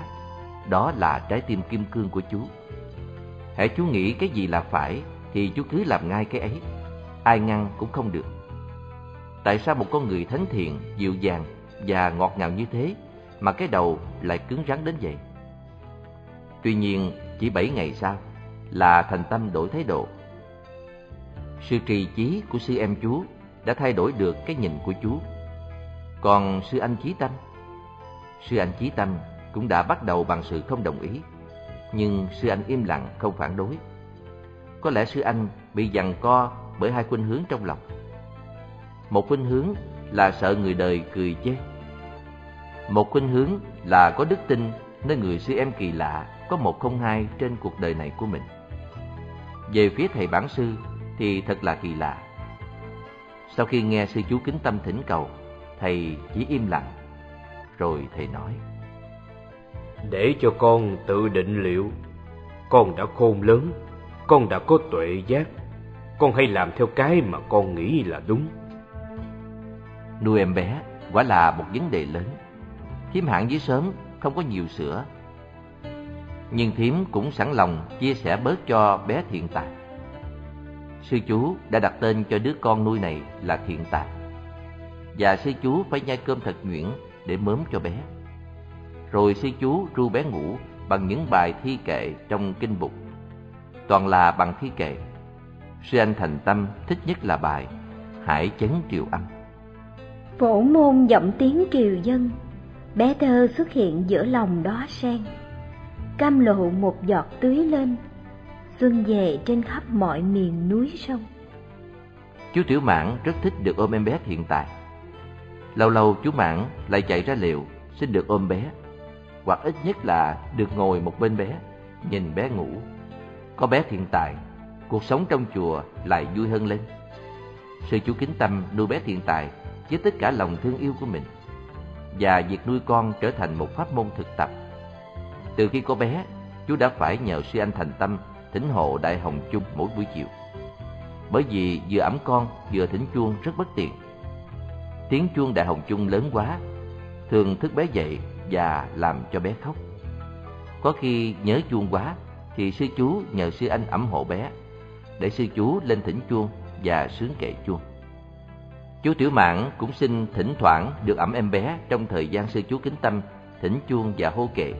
Đó là trái tim kim cương của chú. Hãy chú nghĩ cái gì là phải thì chú cứ làm ngay cái ấy. Ai ngăn cũng không được. Tại sao một con người thánh thiện, dịu dàng và ngọt ngào như thế mà cái đầu lại cứng rắn đến vậy? Tuy nhiên, chỉ bảy ngày sau là thành tâm đổi thái độ. Sự trì chí của sư em chú đã thay đổi được cái nhìn của chú. Còn sư anh chí tâm Sư anh Chí Tâm cũng đã bắt đầu bằng sự không đồng ý, nhưng sư anh im lặng không phản đối. Có lẽ sư anh bị giằng co bởi hai khuynh hướng trong lòng. Một khuynh hướng là sợ người đời cười chê. Một khuynh hướng là có đức tin nơi người sư em kỳ lạ có một không hai trên cuộc đời này của mình. Về phía thầy bản sư thì thật là kỳ lạ. Sau khi nghe sư chú kính tâm thỉnh cầu, thầy chỉ im lặng rồi thầy nói Để cho con tự định liệu Con đã khôn lớn Con đã có tuệ giác Con hãy làm theo cái mà con nghĩ là đúng. Nuôi em bé quả là một vấn đề lớn. Thiếm hạn dưới sớm không có nhiều sữa Nhưng Thiếm cũng sẵn lòng chia sẻ bớt cho bé thiện tài. Sư chú đã đặt tên cho đứa con nuôi này là thiện tài Và sư chú phải nhai cơm thật nhuyễn để mớm cho bé. Rồi sư chú ru bé ngủ bằng những bài thi kệ trong kinh bục. Toàn là bằng thi kệ. Sư anh thành tâm thích nhất là bài Hải chấn triều âm. Phổ môn giọng tiếng kiều dân, bé thơ xuất hiện giữa lòng đó sen. Cam lộ một giọt tưới lên, xuân về trên khắp mọi miền núi sông. Chú Tiểu Mãn rất thích được ôm em bé hiện tại. Lâu lâu chú Mãn lại chạy ra liệu xin được ôm bé. Hoặc ít nhất là được ngồi một bên bé, Nhìn bé ngủ. Có bé thiện tài Cuộc sống trong chùa lại vui hơn lên. Sư chú kính tâm nuôi bé thiện tài Với tất cả lòng thương yêu của mình. Và việc nuôi con trở thành một pháp môn thực tập. Từ khi có bé, Chú đã phải nhờ sư anh thành tâm Thỉnh hộ Đại Hồng Chung mỗi buổi chiều. Bởi vì vừa ẩm con, vừa thỉnh chuông rất bất tiện tiếng chuông đại hồng chung lớn quá, thường thức bé dậy và làm cho bé khóc. Có khi nhớ chuông quá thì sư chú nhờ sư anh ẩm hộ bé, để sư chú lên thỉnh chuông và sướng kệ chuông. Chú Tiểu Mãn cũng xin thỉnh thoảng được ẩm em bé trong thời gian sư chú kính tâm thỉnh chuông và hô kệ.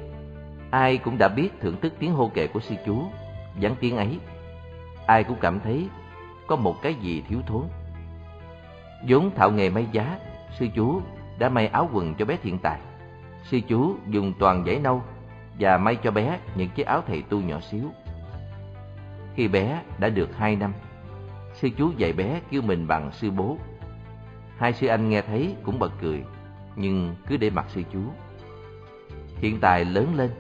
Ai cũng đã biết thưởng thức tiếng hô kệ của sư chú, vắng tiếng ấy. Ai cũng cảm thấy có một cái gì thiếu thốn vốn thạo nghề may giá, sư chú đã may áo quần cho bé thiện tài. Sư chú dùng toàn giấy nâu và may cho bé những chiếc áo thầy tu nhỏ xíu. Khi bé đã được hai năm, sư chú dạy bé kêu mình bằng sư bố. Hai sư anh nghe thấy cũng bật cười, nhưng cứ để mặc sư chú. Hiện tại lớn lên,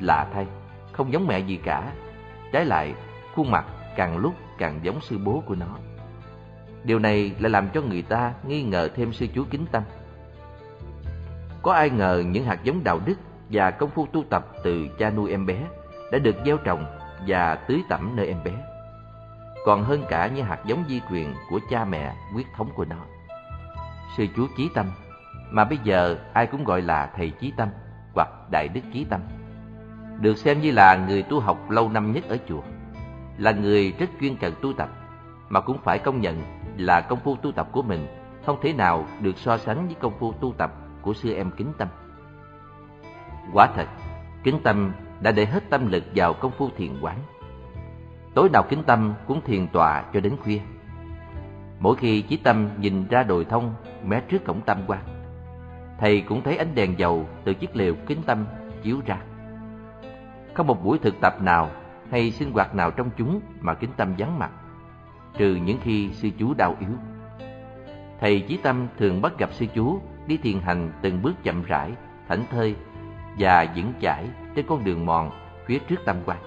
lạ thay, không giống mẹ gì cả. Trái lại, khuôn mặt càng lúc càng giống sư bố của nó. Điều này lại làm cho người ta nghi ngờ thêm sư chú kính tâm. Có ai ngờ những hạt giống đạo đức và công phu tu tập từ cha nuôi em bé đã được gieo trồng và tưới tẩm nơi em bé. Còn hơn cả những hạt giống di truyền của cha mẹ huyết thống của nó. Sư chú Chí Tâm, mà bây giờ ai cũng gọi là thầy Chí Tâm hoặc Đại Đức Chí Tâm, được xem như là người tu học lâu năm nhất ở chùa, là người rất chuyên cần tu tập, mà cũng phải công nhận là công phu tu tập của mình không thể nào được so sánh với công phu tu tập của sư em Kính Tâm. Quả thật, Kính Tâm đã để hết tâm lực vào công phu thiền quán. Tối nào Kính Tâm cũng thiền tọa cho đến khuya. Mỗi khi Chí Tâm nhìn ra đồi thông mé trước cổng tam quan, thầy cũng thấy ánh đèn dầu từ chiếc lều Kính Tâm chiếu ra. Không một buổi thực tập nào hay sinh hoạt nào trong chúng mà Kính Tâm vắng mặt, trừ những khi sư chú đau yếu. Thầy Chí Tâm thường bắt gặp sư chú đi thiền hành từng bước chậm rãi, thảnh thơi và vững chãi trên con đường mòn phía trước tam quan.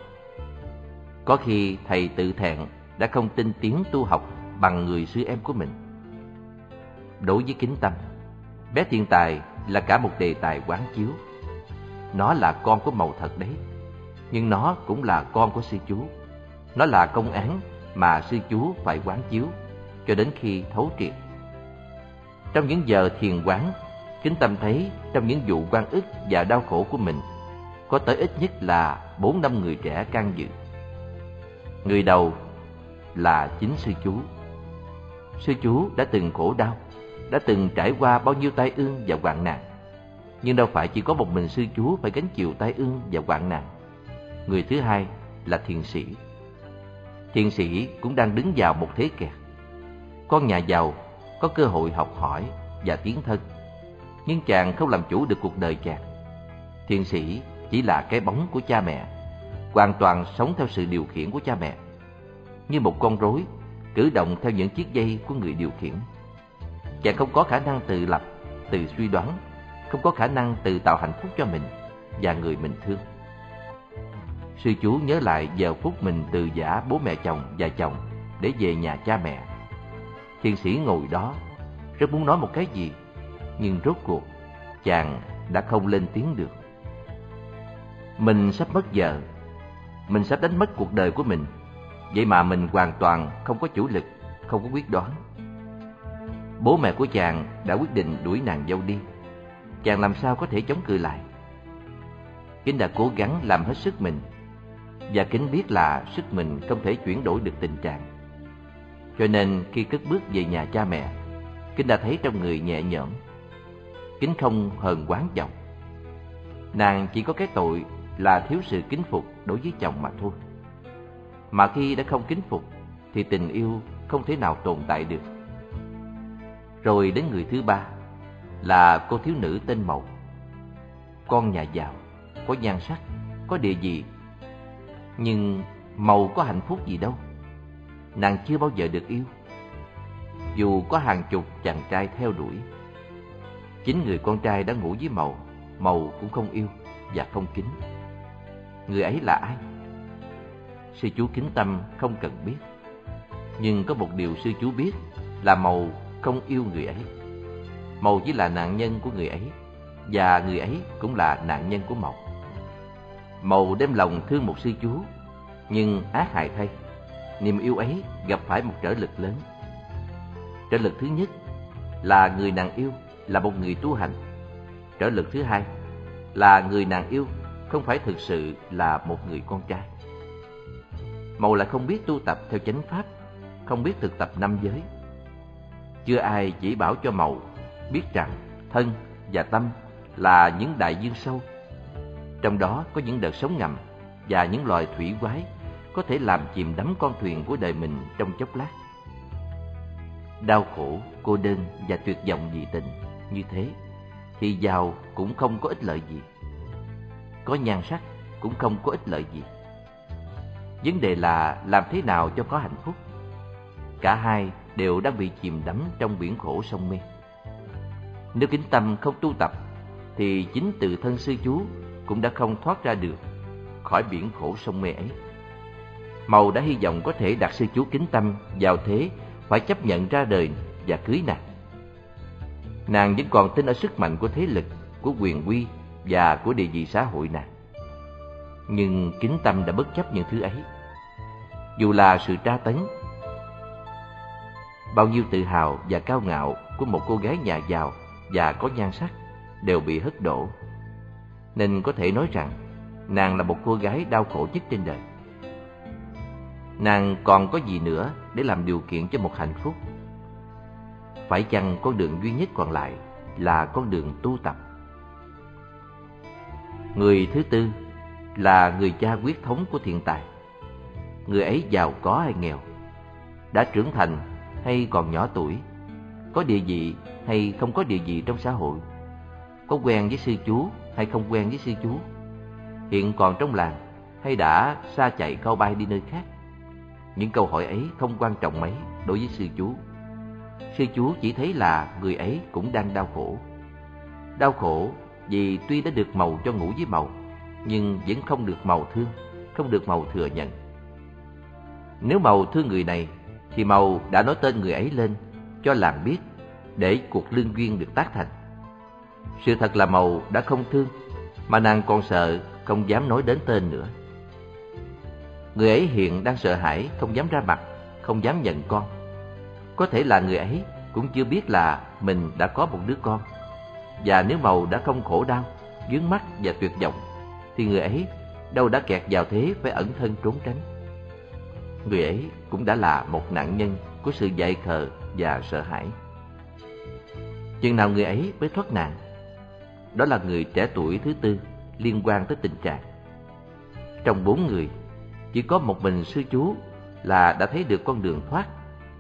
Có khi thầy tự thẹn đã không tin tiếng tu học bằng người sư em của mình. Đối với kính tâm, bé thiên tài là cả một đề tài quán chiếu. Nó là con của màu thật đấy, nhưng nó cũng là con của sư chú. Nó là công án mà sư chú phải quán chiếu cho đến khi thấu triệt. Trong những giờ thiền quán, kính tâm thấy trong những vụ quan ức và đau khổ của mình, có tới ít nhất là bốn năm người trẻ can dự. Người đầu là chính sư chú. Sư chú đã từng khổ đau, đã từng trải qua bao nhiêu tai ương và hoạn nạn. Nhưng đâu phải chỉ có một mình sư chú phải gánh chịu tai ương và hoạn nạn. Người thứ hai là thiền sĩ. Thiền sĩ cũng đang đứng vào một thế kẹt. Con nhà giàu có cơ hội học hỏi và tiến thân. Nhưng chàng không làm chủ được cuộc đời chàng. Thiền sĩ chỉ là cái bóng của cha mẹ, hoàn toàn sống theo sự điều khiển của cha mẹ. Như một con rối, cử động theo những chiếc dây của người điều khiển. Chàng không có khả năng tự lập, tự suy đoán, không có khả năng tự tạo hạnh phúc cho mình và người mình thương. Sư chú nhớ lại giờ phút mình từ giả bố mẹ chồng và chồng để về nhà cha mẹ. Thiền sĩ ngồi đó, rất muốn nói một cái gì, nhưng rốt cuộc chàng đã không lên tiếng được. Mình sắp mất vợ, mình sắp đánh mất cuộc đời của mình, vậy mà mình hoàn toàn không có chủ lực, không có quyết đoán. Bố mẹ của chàng đã quyết định đuổi nàng dâu đi, chàng làm sao có thể chống cự lại. Kính đã cố gắng làm hết sức mình, và Kính biết là sức mình không thể chuyển đổi được tình trạng. Cho nên khi cất bước về nhà cha mẹ, Kính đã thấy trong người nhẹ nhõm. Kính không hờn quán chồng. Nàng chỉ có cái tội là thiếu sự kính phục đối với chồng mà thôi. Mà khi đã không kính phục thì tình yêu không thể nào tồn tại được. Rồi đến người thứ ba là cô thiếu nữ tên Mậu. Con nhà giàu, có nhan sắc, có địa vị. Nhưng màu có hạnh phúc gì đâu. Nàng chưa bao giờ được yêu. Dù có hàng chục chàng trai theo đuổi. Chính người con trai đã ngủ với màu Màu cũng không yêu và không kính. Người ấy là ai? Sư chú kính tâm không cần biết. Nhưng có một điều sư chú biết là màu không yêu người ấy. Màu chỉ là nạn nhân của người ấy, và người ấy cũng là nạn nhân của màu Mậu đem lòng thương một sư chú, nhưng ác hại thay, niềm yêu ấy gặp phải một trở lực lớn. Trở lực thứ nhất là người nàng yêu là một người tu hành. Trở lực thứ hai là người nàng yêu không phải thực sự là một người con trai. Mậu lại không biết tu tập theo chánh pháp, không biết thực tập năm giới. Chưa ai chỉ bảo cho Mậu biết rằng thân và tâm là những đại dương sâu. Trong đó có những đợt sóng ngầm và những loài thủy quái có thể làm chìm đắm con thuyền của đời mình trong chốc lát. Đau khổ, cô đơn và tuyệt vọng dị tình như thế thì giàu cũng không có ích lợi gì. Có nhan sắc cũng không có ích lợi gì. Vấn đề là làm thế nào cho có hạnh phúc. Cả hai đều đang bị chìm đắm trong biển khổ sông mê. Nếu kính tâm không tu tập, thì chính từ thân sư chú cũng đã không thoát ra được khỏi biển khổ sông mê ấy. Màu đã hy vọng có thể đặt sư chú kính tâm vào thế phải chấp nhận ra đời và cưới nàng. Nàng vẫn còn tin ở sức mạnh của thế lực, của quyền uy và của địa vị xã hội nàng. Nhưng kính tâm đã bất chấp những thứ ấy. Dù là sự tra tấn, bao nhiêu tự hào và cao ngạo của một cô gái nhà giàu và có nhan sắc đều bị hất đổ. Nên có thể nói rằng nàng là một cô gái đau khổ nhất trên đời. Nàng còn có gì nữa để làm điều kiện cho một hạnh phúc? Phải chăng con đường duy nhất còn lại là con đường tu tập? Người thứ tư là người cha quyết thống của thiên tài. Người ấy giàu có hay nghèo, đã trưởng thành hay còn nhỏ tuổi, có địa vị hay không có địa vị trong xã hội, có quen với sư chú hay không quen với sư chú, hiện còn trong làng hay đã xa chạy cao bay đi nơi khác. Những câu hỏi ấy không quan trọng mấy đối với sư chú. Sư chú chỉ thấy là người ấy cũng đang đau khổ. Đau khổ vì tuy đã được màu cho ngủ với màu, nhưng vẫn không được màu thương, không được màu thừa nhận. Nếu màu thương người này, thì màu đã nói tên người ấy lên, cho làng biết, để cuộc lương duyên được tác thành. Sự thật là màu đã không thương, mà nàng còn sợ, không dám nói đến tên nữa. Người ấy hiện đang sợ hãi, không dám ra mặt, không dám nhận con. Có thể là người ấy cũng chưa biết là mình đã có một đứa con. Và nếu màu đã không khổ đau, dướng mắt và tuyệt vọng, thì người ấy đâu đã kẹt vào thế phải ẩn thân trốn tránh. Người ấy cũng đã là một nạn nhân của sự dại khờ và sợ hãi. Chừng nào người ấy mới thoát nạn? Đó là người trẻ tuổi thứ tư liên quan tới tình trạng. Trong bốn người, chỉ có một mình sư chú là đã thấy được con đường thoát,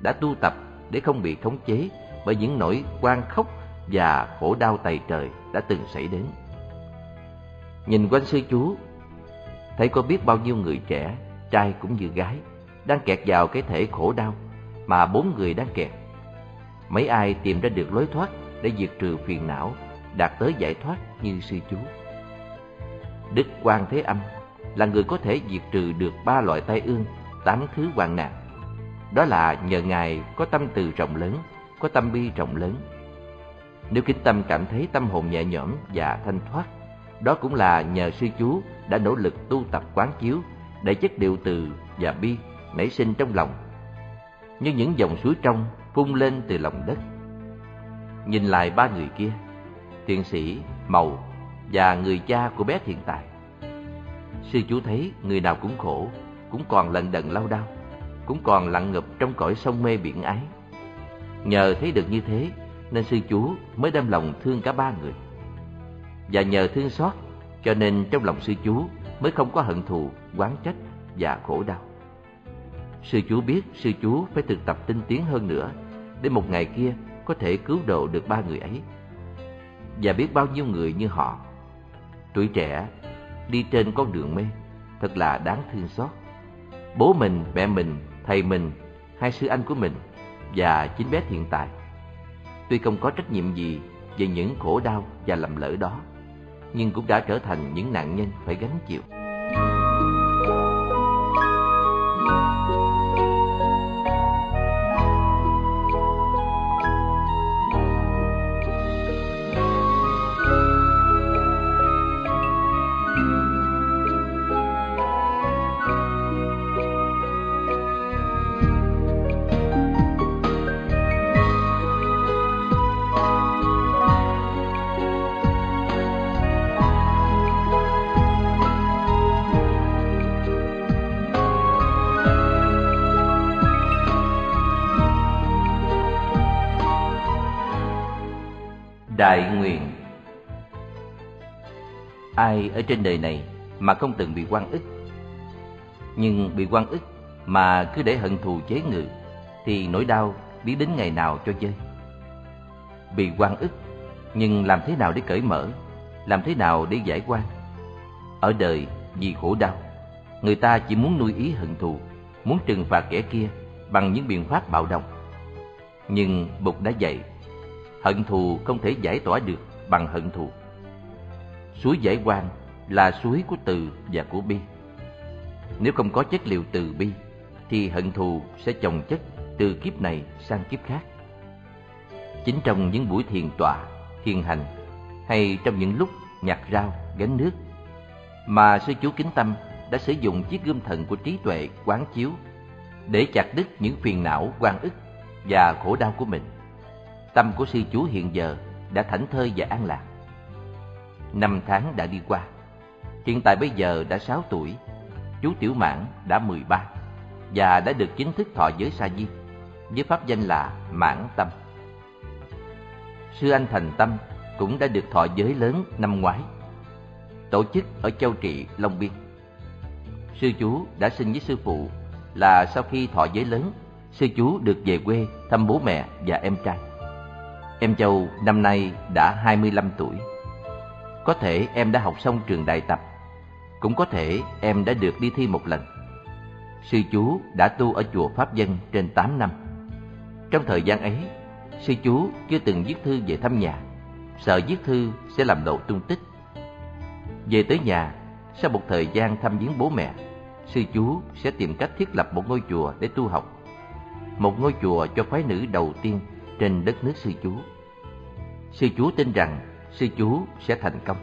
đã tu tập để không bị khống chế bởi những nỗi quan khốc và khổ đau tày trời đã từng xảy đến. Nhìn quanh sư chú, thấy có biết bao nhiêu người trẻ, trai cũng như gái, đang kẹt vào cái thể khổ đau mà bốn người đang kẹt. Mấy ai tìm ra được lối thoát để diệt trừ phiền não, đạt tới giải thoát như sư chú. Đức Quan Thế Âm là người có thể diệt trừ được ba loại tai ương, tám thứ hoạn nạn. Đó là nhờ Ngài có tâm từ rộng lớn, có tâm bi rộng lớn. Nếu kính tâm cảm thấy tâm hồn nhẹ nhõm và thanh thoát, đó cũng là nhờ sư chú đã nỗ lực tu tập quán chiếu để chất điệu từ và bi nảy sinh trong lòng. Như những dòng suối trong phun lên từ lòng đất. Nhìn lại ba người kia, thiện sĩ, màu và người cha của bé thiện tài. Sư chú thấy người nào cũng khổ, cũng còn lận đận lao đao, cũng còn lặn ngập trong cõi sông mê biển ái. Nhờ thấy được như thế, nên sư chú mới đem lòng thương cả ba người. Và nhờ thương xót, cho nên trong lòng sư chú mới không có hận thù, oán trách và khổ đau. Sư chú biết sư chú phải thực tập tinh tiến hơn nữa để một ngày kia có thể cứu độ được ba người ấy. Và biết bao nhiêu người như họ, tuổi trẻ đi trên con đường mê, thật là đáng thương xót. Bố mình, mẹ mình, thầy mình, hai sư anh của mình và chính bé hiện tại. Tuy không có trách nhiệm gì về những khổ đau và lầm lỡ đó, nhưng cũng đã trở thành những nạn nhân phải gánh chịu. Ai ở trên đời này mà không từng bị quan ức. Nhưng bị quan ức mà cứ để hận thù chế ngự Thì nỗi đau biết đến ngày nào cho chơi Bị quan ức, nhưng làm thế nào để cởi mở, Làm thế nào để giải quan Ở đời vì khổ đau, Người ta chỉ muốn nuôi ý hận thù, Muốn trừng phạt kẻ kia bằng những biện pháp bạo động. Nhưng Bụt đã dạy, hận thù không thể giải tỏa được bằng hận thù suối giải quan là suối của từ và của bi. Nếu không có chất liệu từ bi, thì hận thù sẽ chồng chất từ kiếp này sang kiếp khác. Chính trong những buổi thiền tọa, thiền hành, hay trong những lúc nhặt rau, gánh nước, mà sư chú kính tâm đã sử dụng chiếc gươm thần của trí tuệ quán chiếu để chặt đứt những phiền não, quan ức và khổ đau của mình. Tâm của sư chú hiện giờ đã thảnh thơi và an lạc. Năm tháng đã đi qua. Hiện tại bây giờ đã 6 tuổi, chú Tiểu Mãn đã 13 và đã được chính thức thọ giới sa di với pháp danh là Mãn Tâm. Sư anh Thành Tâm cũng đã được thọ giới lớn năm ngoái, tổ chức ở Châu Trị, Long Biên. Sư chú đã xin với sư phụ là sau khi thọ giới lớn, sư chú được về quê thăm bố mẹ và em trai. Em Châu năm nay đã 25 tuổi. Có thể em đã học xong trường đại tập, cũng có thể em đã được đi thi một lần. Sư chú đã tu ở chùa Pháp Dân trên 8 năm. Trong thời gian ấy, sư chú chưa từng viết thư về thăm nhà, sợ viết thư sẽ làm lộ tung tích. Về tới nhà, sau một thời gian thăm viếng bố mẹ, sư chú sẽ tìm cách thiết lập một ngôi chùa để tu học. Một ngôi chùa cho phái nữ đầu tiên trên đất nước sư chú. Sư chú tin rằng sư chú sẽ thành công.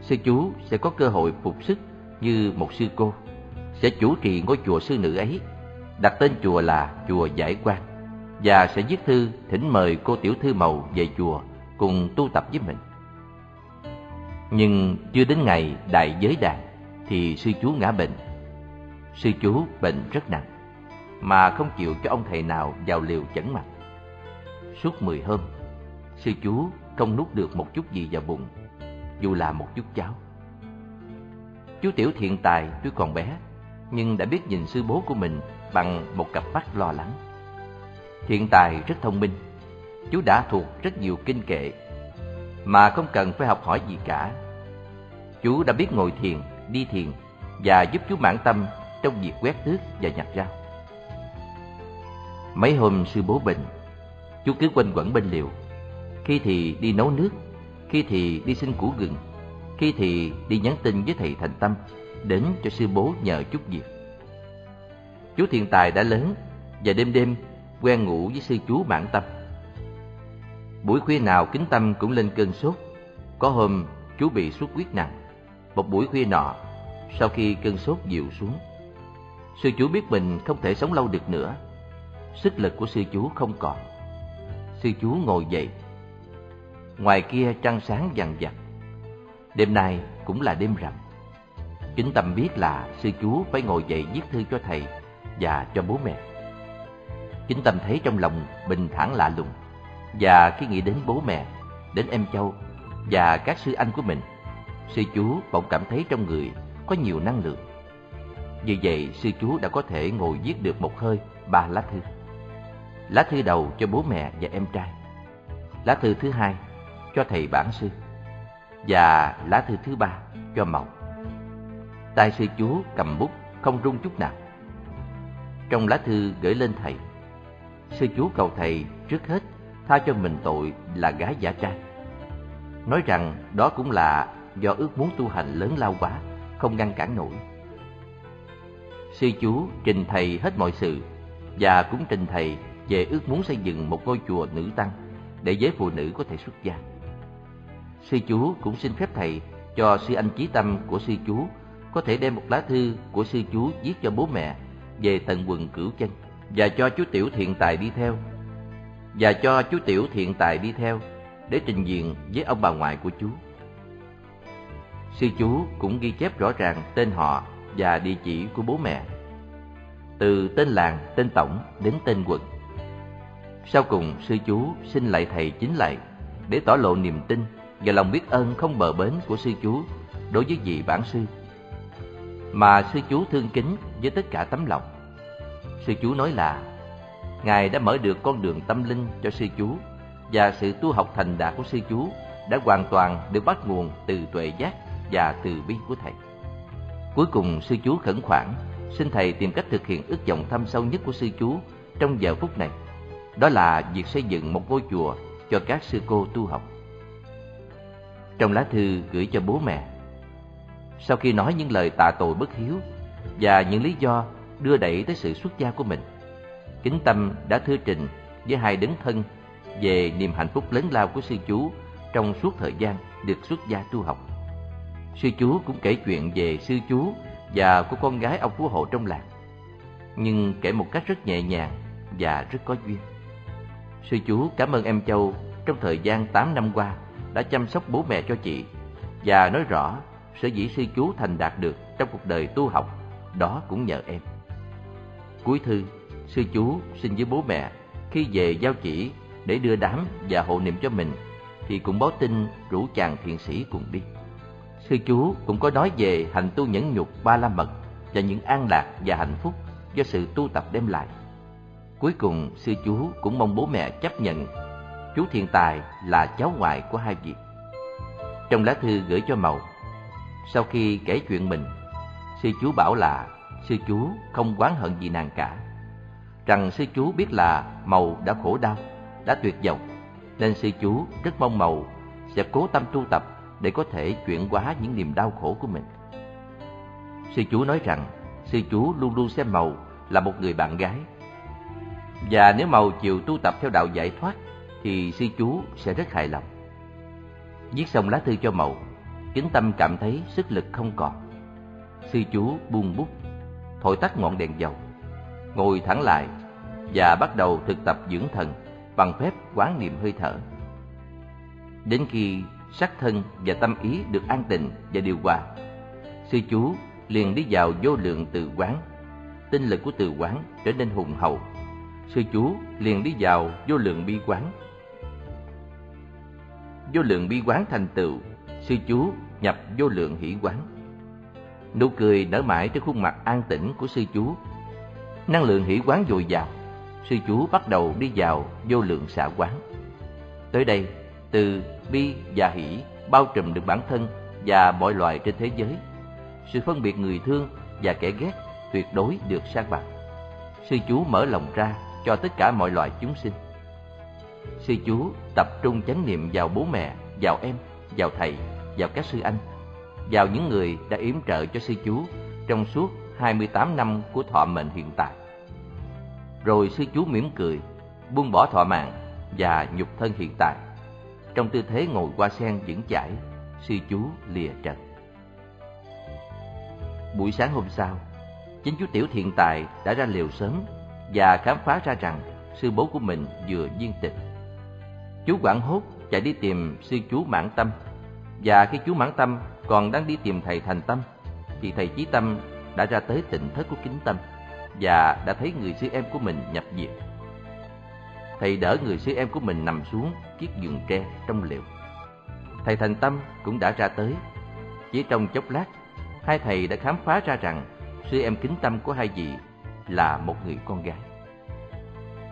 Sư chú sẽ có cơ hội phục sức như một sư cô, sẽ chủ trì ngôi chùa sư nữ ấy, đặt tên chùa là chùa Giải Quan và sẽ viết thư thỉnh mời cô tiểu thư màu về chùa cùng tu tập với mình. Nhưng chưa đến ngày đại giới đàn thì sư chú ngã bệnh. Sư chú bệnh rất nặng, mà không chịu cho ông thầy nào vào liều chẩn mặt. Suốt mười hôm, sư chú không nuốt được một chút gì vào bụng, dù là một chút cháo. Chú Tiểu Thiện Tài tuy còn bé, nhưng đã biết nhìn sư bố của mình bằng một cặp mắt lo lắng. Thiện Tài rất thông minh, chú đã thuộc rất nhiều kinh kệ, mà không cần phải học hỏi gì cả. Chú đã biết ngồi thiền, đi thiền và giúp chú mãn tâm trong việc quét tước và nhặt rau. Mấy hôm sư bố bệnh, chú cứ quanh quẩn bên liều. Khi thì đi nấu nước, khi thì đi xin củ gừng, khi thì đi nhắn tin với thầy Thành Tâm đến cho sư bố nhờ chút việc. Chú Thiện Tài đã lớn và đêm đêm quen ngủ với sư chú Mãn Tâm. Buổi khuya nào kính tâm cũng lên cơn sốt. Có hôm chú bị xuất huyết nặng. Một buổi khuya nọ, sau khi cơn sốt dịu xuống, sư chú biết mình không thể sống lâu được nữa. Sức lực của sư chú không còn. Sư chú ngồi dậy. Ngoài kia trăng sáng dằn dặt. Đêm nay cũng là đêm rằm. Kính tâm biết là sư chú phải ngồi dậy viết thư cho thầy và cho bố mẹ. Kính tâm thấy trong lòng bình thản lạ lùng và khi nghĩ đến bố mẹ, đến em Châu và các sư anh của mình, sư chú bỗng cảm thấy trong người có nhiều năng lượng. Vì vậy, sư chú đã có thể ngồi viết được một hơi ba lá thư. Lá thư đầu cho bố mẹ và em trai. Lá thư thứ hai cho thầy bản sư. Và lá thư thứ ba cho Mậu. Tay sư chúa cầm bút không rung chút nào. Trong lá thư gửi lên thầy, sư chúa cầu thầy trước hết tha cho mình tội là gái giả trai. Nói rằng đó cũng là do ước muốn tu hành lớn lao quá, không ngăn cản nổi. Sư chú trình thầy hết mọi sự và cũng trình thầy về ước muốn xây dựng một ngôi chùa nữ tăng để giới phụ nữ có thể xuất gia. Sư chú cũng xin phép thầy cho sư anh chí tâm của sư chú có thể đem một lá thư của sư chú viết cho bố mẹ về tận quần cửu chân và cho chú tiểu thiện tài đi theo và cho chú tiểu thiện tài đi theo để trình diện với ông bà ngoại của chú. Sư chú cũng ghi chép rõ ràng tên họ và địa chỉ của bố mẹ, từ tên làng, tên tổng đến tên quận. Sau cùng, sư chú xin lại thầy chính lại để tỏ lộ niềm tin và lòng biết ơn không bờ bến của sư chú đối với vị bản sư. Mà sư chú thương kính với tất cả tấm lòng. Sư chú nói là, Ngài đã mở được con đường tâm linh cho sư chú và sự tu học thành đạt của sư chú đã hoàn toàn được bắt nguồn từ tuệ giác và từ bi của thầy. Cuối cùng, sư chú khẩn khoản, xin thầy tìm cách thực hiện ước vọng thâm sâu nhất của sư chú trong giờ phút này. Đó là việc xây dựng một ngôi chùa cho các sư cô tu học. Trong lá thư gửi cho bố mẹ Sau khi nói những lời tạ tội bất hiếu Và những lý do đưa đẩy tới sự xuất gia của mình Kính Tâm đã thư trình với hai đấng thân về niềm hạnh phúc lớn lao của sư chú trong suốt thời gian được xuất gia tu học. Sư chú cũng kể chuyện về sư chú và của con gái ông phú hộ trong làng, nhưng kể một cách rất nhẹ nhàng và rất có duyên. Sư chú cảm ơn em Châu trong thời gian 8 năm qua đã chăm sóc bố mẹ cho chị và nói rõ sở dĩ sư chú thành đạt được trong cuộc đời tu học đó cũng nhờ em. Cuối thư, sư chú xin với bố mẹ khi về giao chỉ để đưa đám và hộ niệm cho mình thì cũng báo tin rủ chàng thiện sĩ cùng đi. Sư chú cũng có nói về hành tu nhẫn nhục ba la mật và những an lạc và hạnh phúc do sự tu tập đem lại. Cuối cùng, sư chú cũng mong bố mẹ chấp nhận chú thiên Tài là cháu ngoại của hai vị. Trong lá thư gửi cho Màu, sau khi kể chuyện mình, sư chú bảo là sư chú không oán hận gì nàng cả. Rằng sư chú biết là Màu đã khổ đau, đã tuyệt vọng, nên sư chú rất mong Màu sẽ cố tâm tu tập để có thể chuyển hóa những niềm đau khổ của mình. Sư chú nói rằng sư chú luôn luôn xem Màu là một người bạn gái. Và nếu Màu chịu tu tập theo đạo giải thoát thì sư chú sẽ rất hài lòng. Viết xong lá thư cho Mậu, Kính Tâm cảm thấy sức lực không còn. Sư chú buông bút, thổi tắt ngọn đèn dầu, ngồi thẳng lại và bắt đầu thực tập dưỡng thần bằng phép quán niệm hơi thở. Đến khi sắc thân và tâm ý được an tịnh và điều hòa, sư chú liền đi vào vô lượng từ quán. Tinh lực của từ quán trở nên hùng hậu. Sư chú liền đi vào vô lượng bi quán vô lượng bi quán thành tựu, sư chú nhập vô lượng hỷ quán. Nụ cười nở mãi trên khuôn mặt an tĩnh của sư chú. Năng lượng hỷ quán dồi dào, sư chú bắt đầu đi vào vô lượng xả quán. Tới đây, từ bi và hỷ bao trùm được bản thân và mọi loài trên thế giới. Sự phân biệt người thương và kẻ ghét tuyệt đối được san bằng. Sư chú mở lòng ra cho tất cả mọi loài chúng sinh sư chú tập trung chánh niệm vào bố mẹ, vào em, vào thầy, vào các sư anh, vào những người đã yểm trợ cho sư chú trong suốt 28 năm của thọ mệnh hiện tại. Rồi sư chú mỉm cười, buông bỏ thọ mạng và nhục thân hiện tại. Trong tư thế ngồi qua sen vững chãi, sư chú lìa trần. Buổi sáng hôm sau, chính chú Tiểu Thiện Tài đã ra liều sớm và khám phá ra rằng sư bố của mình vừa viên tịch. Chú quảng hốt chạy đi tìm sư chú Mãn Tâm. Và khi chú Mãn Tâm còn đang đi tìm thầy Thành Tâm, Thì thầy Chí Tâm đã ra tới tỉnh thất của Kính Tâm Và đã thấy người sư em của mình nhập viện. Thầy đỡ người sư em của mình nằm xuống chiếc giường tre trong liệu Thầy Thành Tâm cũng đã ra tới. Chỉ trong chốc lát, Hai thầy đã khám phá ra rằng Sư em kính tâm của hai vị là một người con gái.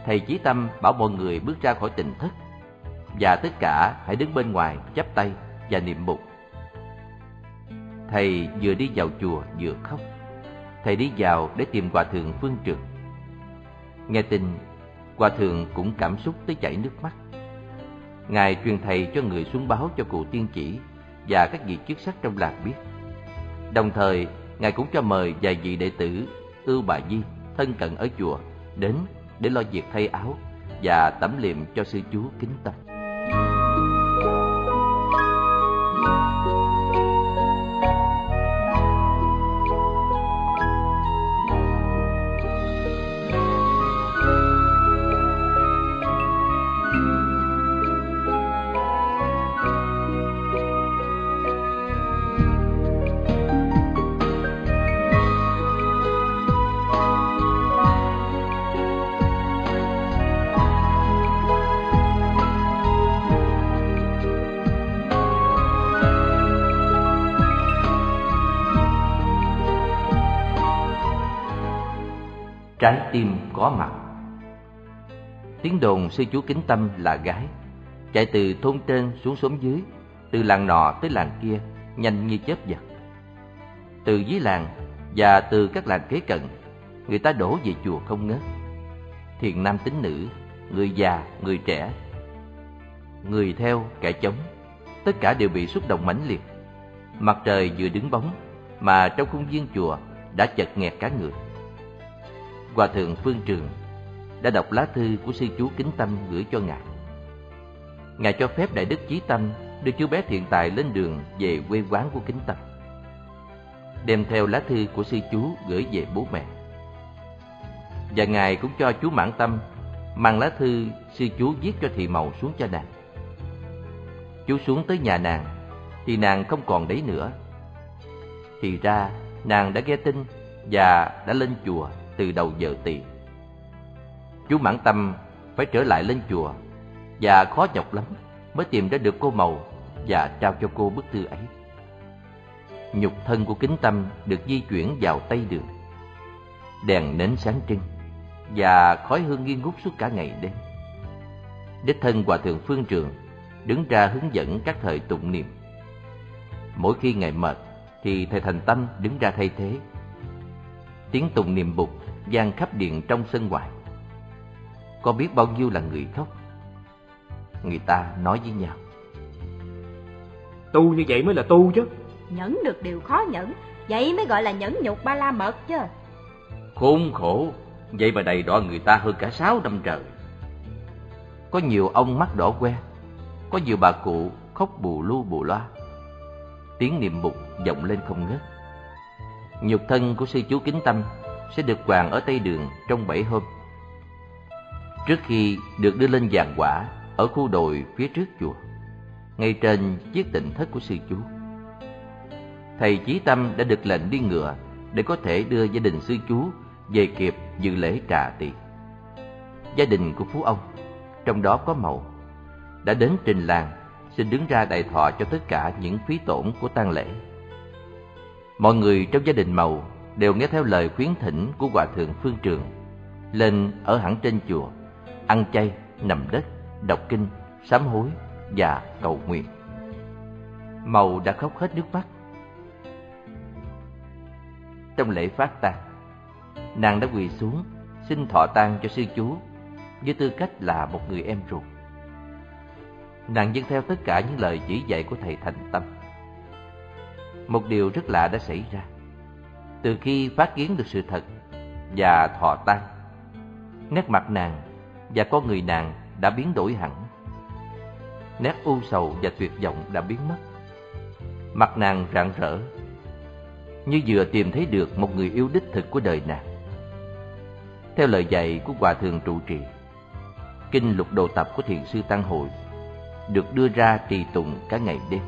Thầy Chí Tâm bảo mọi người bước ra khỏi tỉnh thất và tất cả hãy đứng bên ngoài chắp tay và niệm mục. Thầy vừa đi vào chùa vừa khóc. Thầy đi vào để tìm hòa thượng Phương Trực. Nghe tin, hòa thượng cũng cảm xúc tới chảy nước mắt. Ngài truyền thầy cho người xuống báo cho cụ tiên chỉ và các vị chức sắc trong làng biết. Đồng thời, Ngài cũng cho mời vài vị đệ tử ưu bà Di thân cận ở chùa đến để lo việc thay áo và tẩm liệm cho sư chú kính tâm. Trái tim có mặt tiếng đồn sư chú kính tâm là gái chạy từ thôn trên xuống xóm dưới từ làng nọ tới làng kia nhanh như chớp giật từ dưới làng và từ các làng kế cận người ta đổ về chùa không ngớt thiền nam tính nữ người già người trẻ người theo kẻ chống tất cả đều bị xúc động mãnh liệt. Mặt trời vừa đứng bóng, mà trong khuôn viên chùa đã chật nghẹt cả người. Hòa thượng Phương Trường đã đọc lá thư của sư chú Kính Tâm gửi cho ngài. Ngài cho phép Đại Đức Chí Tâm đưa chú bé thiện tài lên đường về quê quán của Kính Tâm. Đem theo lá thư của sư chú gửi về bố mẹ. Và Ngài cũng cho chú Mãn Tâm mang lá thư sư chú viết cho thị màu xuống cho nàng. Chú xuống tới nhà nàng, thì nàng không còn đấy nữa. Thì ra, nàng đã nghe tin và đã lên chùa từ đầu giờ tỳ. Chú Mãn Tâm phải trở lại lên chùa và khó nhọc lắm mới tìm ra được cô màu và trao cho cô bức thư ấy. Nhục thân của kính tâm được di chuyển vào tây đường. Đèn nến sáng trưng và khói hương nghi ngút suốt cả ngày đêm. Đích thân Hòa Thượng Phương Trường đứng ra hướng dẫn các thời tụng niệm. Mỗi khi ngày mệt thì Thầy Thành Tâm đứng ra thay thế. Tiếng tụng niệm bục vang khắp điện trong sân ngoài. Có biết bao nhiêu là người khóc. Người ta nói với nhau. Tu như vậy mới là tu chứ. Nhẫn được điều khó nhẫn, vậy mới gọi là nhẫn nhục ba la mật chứ. Khốn khổ, vậy mà đầy đọa người ta hơn cả sáu năm trời. Có nhiều ông mắt đỏ que, có nhiều bà cụ khóc bù lu bù loa. Tiếng niệm bục vọng lên không ngớt. Nhục thân của sư chú Kính Tâm sẽ được quàng ở Tây Đường trong bảy hôm. Trước khi được đưa lên giàn quả ở khu đồi phía trước chùa, ngay trên chiếc tịnh thất của sư chú. Thầy Chí Tâm đã được lệnh đi ngựa để có thể đưa gia đình sư chú về kịp dự lễ trà tiệc. Gia đình của Phú ông, trong đó có Mậu, đã đến trình làng xin đứng ra đại thọ cho tất cả những phí tổn của tang lễ. Mọi người trong gia đình Mậu đều nghe theo lời khuyến thỉnh của Hòa Thượng Phương Trường, lên ở hẳn trên chùa, ăn chay, nằm đất, đọc kinh, sám hối và cầu nguyện. Mậu đã khóc hết nước mắt. Trong lễ phát tang, nàng đã quỳ xuống xin thọ tang cho sư chú với tư cách là một người em ruột. Nàng dâng theo tất cả những lời chỉ dạy của thầy Thành Tâm. Một điều rất lạ đã xảy ra. Từ khi phát kiến được sự thật và thọ tan. nét mặt nàng và con người nàng đã biến đổi hẳn. Nét u sầu và tuyệt vọng đã biến mất. Mặt nàng rạng rỡ, như vừa tìm thấy được một người yêu đích thực của đời nàng. Theo lời dạy của Hòa Thượng trụ trì, Kinh lục đồ tập của Thiền sư Tăng Hội được đưa ra trì tụng cả ngày đêm.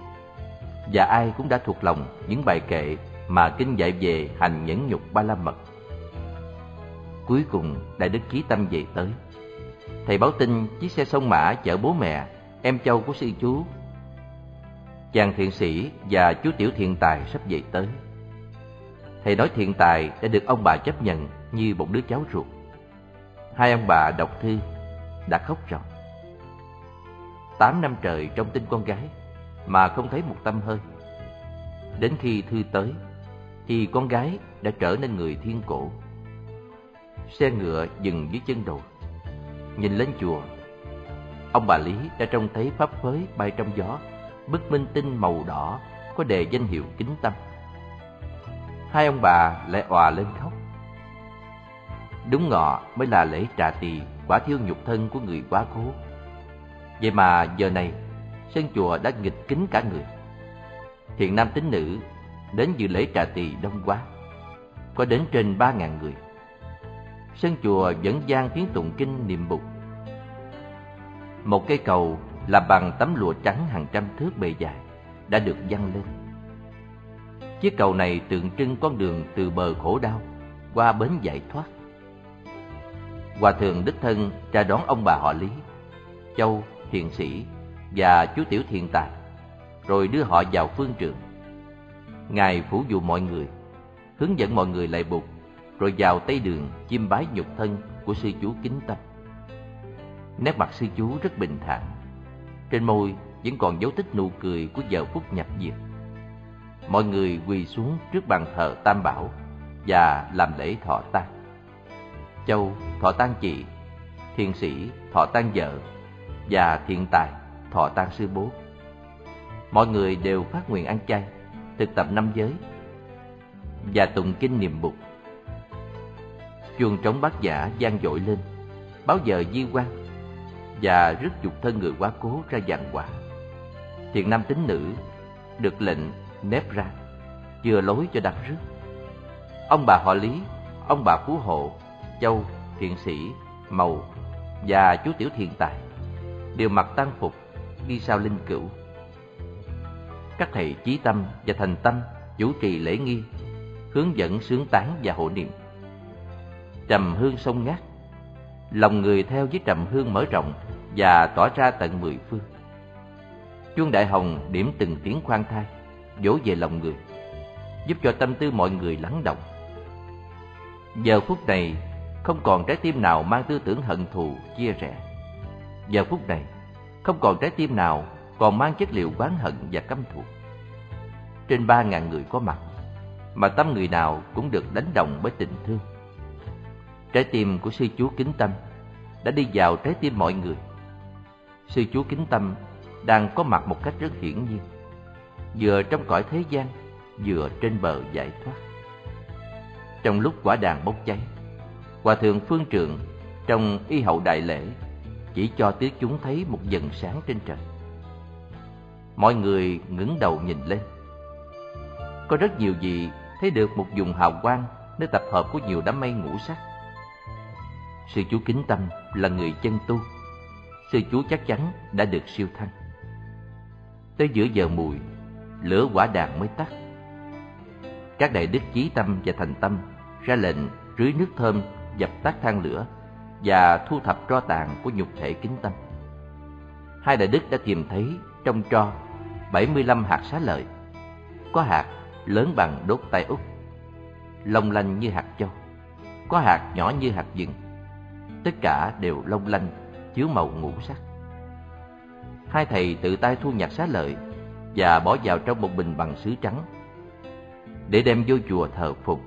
Và ai cũng đã thuộc lòng những bài kệ mà Kinh dạy về hành nhẫn nhục ba la mật. Cuối cùng, Đại Đức Chí Tâm về tới. Thầy báo tin chiếc xe sông mã chở bố mẹ, em châu của sư chú. Chàng thiện sĩ và chú tiểu thiện tài sắp về tới. Thầy nói thiện tài đã được ông bà chấp nhận như một đứa cháu ruột. Hai ông bà đọc thư đã khóc ròng Tám năm trời trong tin con gái mà không thấy một tâm hơi. Đến khi thư tới thì con gái đã trở nên người thiên cổ. Xe ngựa dừng dưới chân đồi. Nhìn lên chùa, ông bà Lý đã trông thấy pháp phới bay trong gió, bức minh tinh màu đỏ có đề danh hiệu kính tâm. Hai ông bà lại òa lên khóc. Đúng ngọ mới là lễ trà tỳ quả thiêu nhục thân của người quá cố. Vậy mà giờ này, sân chùa đã nghịch kính cả người. Thiện nam tín nữ đến dự lễ trà tỳ đông quá, có đến trên ba ngàn người. Sân chùa vẫn gian tiếng tụng kinh niệm bục. Một cây cầu làm bằng tấm lụa trắng hàng trăm thước bề dài đã được dăng lên. Chiếc cầu này tượng trưng con đường từ bờ khổ đau qua bến giải thoát. Hòa thượng đích thân ra đón ông bà họ Lý, Châu, thiền sĩ và chú tiểu thiền tài, rồi đưa họ vào phương trường. Ngài phủ dụ mọi người, hướng dẫn mọi người lại bục, rồi vào tây đường chiêm bái nhục thân của sư chú kính tâm. Nét mặt sư chú rất bình thản, trên môi vẫn còn dấu tích nụ cười của giờ phút nhập diệt. Mọi người quỳ xuống trước bàn thờ Tam Bảo và làm lễ thọ tang. Châu thọ tang chị, thiền sĩ thọ tang vợ và thiện tài thọ tang sư bố. mọi người đều phát nguyện ăn chay, thực tập năm giới và tụng kinh niệm Bụt. Chuông trống bát giả gian dội lên, báo giờ di quan và rước dục thân người quá cố ra giàn quả. Thiện nam tín nữ được lệnh nếp ra, chừa lối cho đặt rước. Ông bà họ Lý, ông bà Phú Hộ, Châu, Thiện Sĩ, Màu và chú Tiểu Thiện Tài đều mặc tang phục đi sau linh cữu. Các thầy chí tâm và thành tâm chủ trì lễ nghi, hướng dẫn sướng tán và hộ niệm. Trầm hương sông ngát, lòng người theo với trầm hương mở rộng và tỏa ra tận mười phương. Chuông đại hồng điểm từng tiếng khoan thai, dỗ về lòng người, giúp cho tâm tư mọi người lắng động. Giờ phút này, không còn trái tim nào mang tư tưởng hận thù, chia rẽ. Giờ phút này, không còn trái tim nào còn mang chất liệu oán hận và căm thù. Trên ba ngàn người có mặt, mà tâm người nào cũng được đánh động bởi tình thương. Trái tim của sư chú kính tâm đã đi vào trái tim mọi người. Sư chú kính tâm đang có mặt một cách rất hiển nhiên, vừa trong cõi thế gian, vừa trên bờ giải thoát. Trong lúc quả đàn bốc cháy, Hòa thượng Phương Trượng trong y hậu đại lễ chỉ cho tứ chúng thấy một dần sáng trên trời. Mọi người ngẩng đầu nhìn lên. Có rất nhiều gì thấy được một vùng hào quang nơi tập hợp của nhiều đám mây ngũ sắc. Sư chú kính tâm là người chân tu. Sư chú chắc chắn đã được siêu thăng. Tới giữa giờ mùi, lửa quả đàn mới tắt. Các đại đức chí tâm và thành tâm ra lệnh rưới nước thơm dập tắt than lửa và thu thập tro tàn của nhục thể kính tâm. Hai đại đức đã tìm thấy trong tro 75 hạt xá lợi. Có hạt lớn bằng đốt tay út, long lanh như hạt châu. Có hạt nhỏ như hạt vừng. Tất cả đều long lanh, chứa màu ngũ sắc. Hai thầy tự tay thu nhặt xá lợi và bỏ vào trong một bình bằng sứ trắng để đem vô chùa thờ phụng.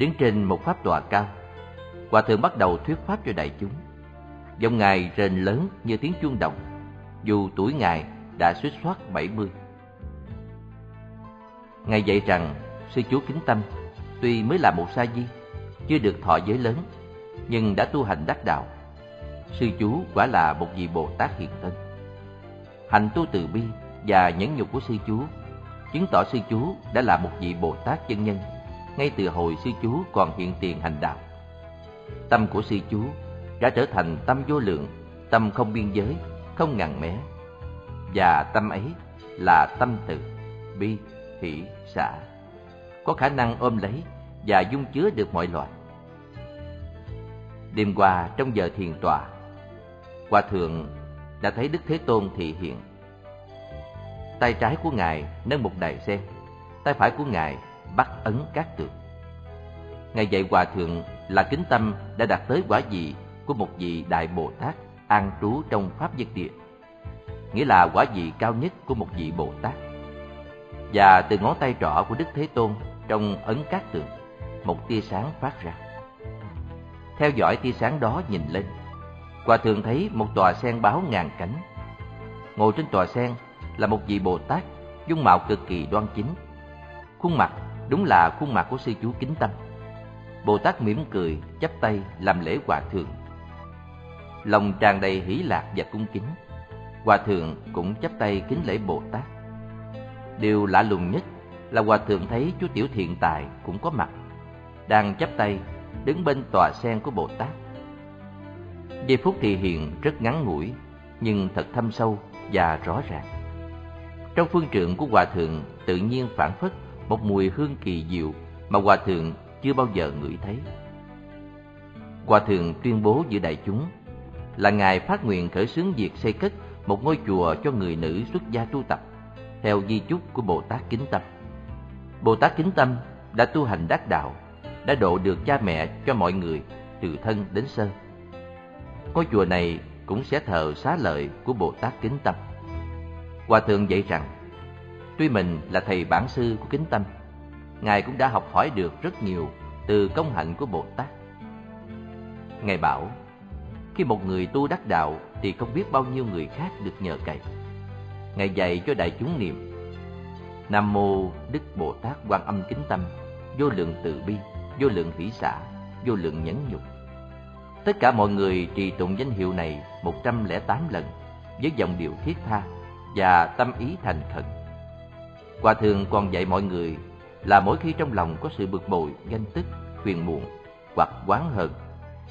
Đứng trên một pháp tòa cao, Hòa Thượng bắt đầu thuyết pháp cho đại chúng. Giọng Ngài rền lớn như tiếng chuông đồng, dù tuổi Ngài đã suýt soát 70. Ngài dạy rằng, sư chú Kính Tâm tuy mới là một sa di, chưa được thọ giới lớn, nhưng đã tu hành đắc đạo. Sư chú quả là một vị Bồ Tát hiện thân. Hành tu từ bi và nhẫn nhục của sư chú chứng tỏ sư chú đã là một vị Bồ Tát chân nhân ngay từ hồi sư chú còn hiện tiền hành đạo. Tâm của sư chú đã trở thành tâm vô lượng, tâm không biên giới, không ngàn mé. Và tâm ấy là tâm từ, bi, hỷ, xả, có khả năng ôm lấy và dung chứa được mọi loại. Đêm qua trong giờ thiền tọa, Hòa Thượng đã thấy Đức Thế Tôn thị hiện tay trái của ngài nâng một đài sen, tay phải của ngài bắt ấn các tượng. Ngài dạy hòa thượng là kính tâm đã đạt tới quả vị của một vị đại Bồ Tát an trú trong pháp nhất địa, nghĩa là quả vị cao nhất của một vị Bồ Tát. Và từ ngón tay trỏ của Đức Thế Tôn trong ấn các tượng, một tia sáng phát ra. Theo dõi tia sáng đó nhìn lên, Hòa thượng thấy một tòa sen báo ngàn cánh. Ngồi trên tòa sen là một vị Bồ Tát, dung mạo cực kỳ đoan chính. Khuôn mặt đúng là khuôn mặt của sư chú kính tâm. Bồ Tát mỉm cười, chắp tay làm lễ hòa thượng. Lòng tràn đầy hỷ lạc và cung kính. Hòa thượng cũng chắp tay kính lễ Bồ Tát. Điều lạ lùng nhất là hòa thượng thấy chú tiểu thiện tài cũng có mặt, đang chắp tay đứng bên tòa sen của Bồ Tát. Giây phút thì hiện rất ngắn ngủi, nhưng thật thâm sâu và rõ ràng. Trong phương trượng của Hòa Thượng tự nhiên phản phất một mùi hương kỳ diệu mà Hòa Thượng chưa bao giờ ngửi thấy. Hòa Thượng tuyên bố giữa đại chúng là Ngài phát nguyện khởi xướng việc xây cất một ngôi chùa cho người nữ xuất gia tu tập, theo di chúc của Bồ Tát Kính Tâm. Bồ Tát Kính Tâm đã tu hành đắc đạo, đã độ được cha mẹ cho mọi người, từ thân đến sơ. Ngôi chùa này cũng sẽ thờ xá lợi của Bồ Tát Kính Tâm. Hòa Thượng dạy rằng, tuy mình là thầy bản sư của Kính Tâm, Ngài cũng đã học hỏi được rất nhiều từ công hạnh của Bồ Tát. Ngài bảo, khi một người tu đắc đạo thì không biết bao nhiêu người khác được nhờ cậy. Ngài dạy cho đại chúng niệm Nam Mô Đức Bồ Tát Quan Âm Kính Tâm Vô lượng từ bi, vô lượng hỷ xả, vô lượng nhẫn nhục Tất cả mọi người trì tụng danh hiệu này 108 lần với giọng điệu thiết tha và tâm ý thành khẩn. Hòa Thượng còn dạy mọi người là mỗi khi trong lòng có sự bực bội, ganh tức, phiền muộn hoặc oán hờn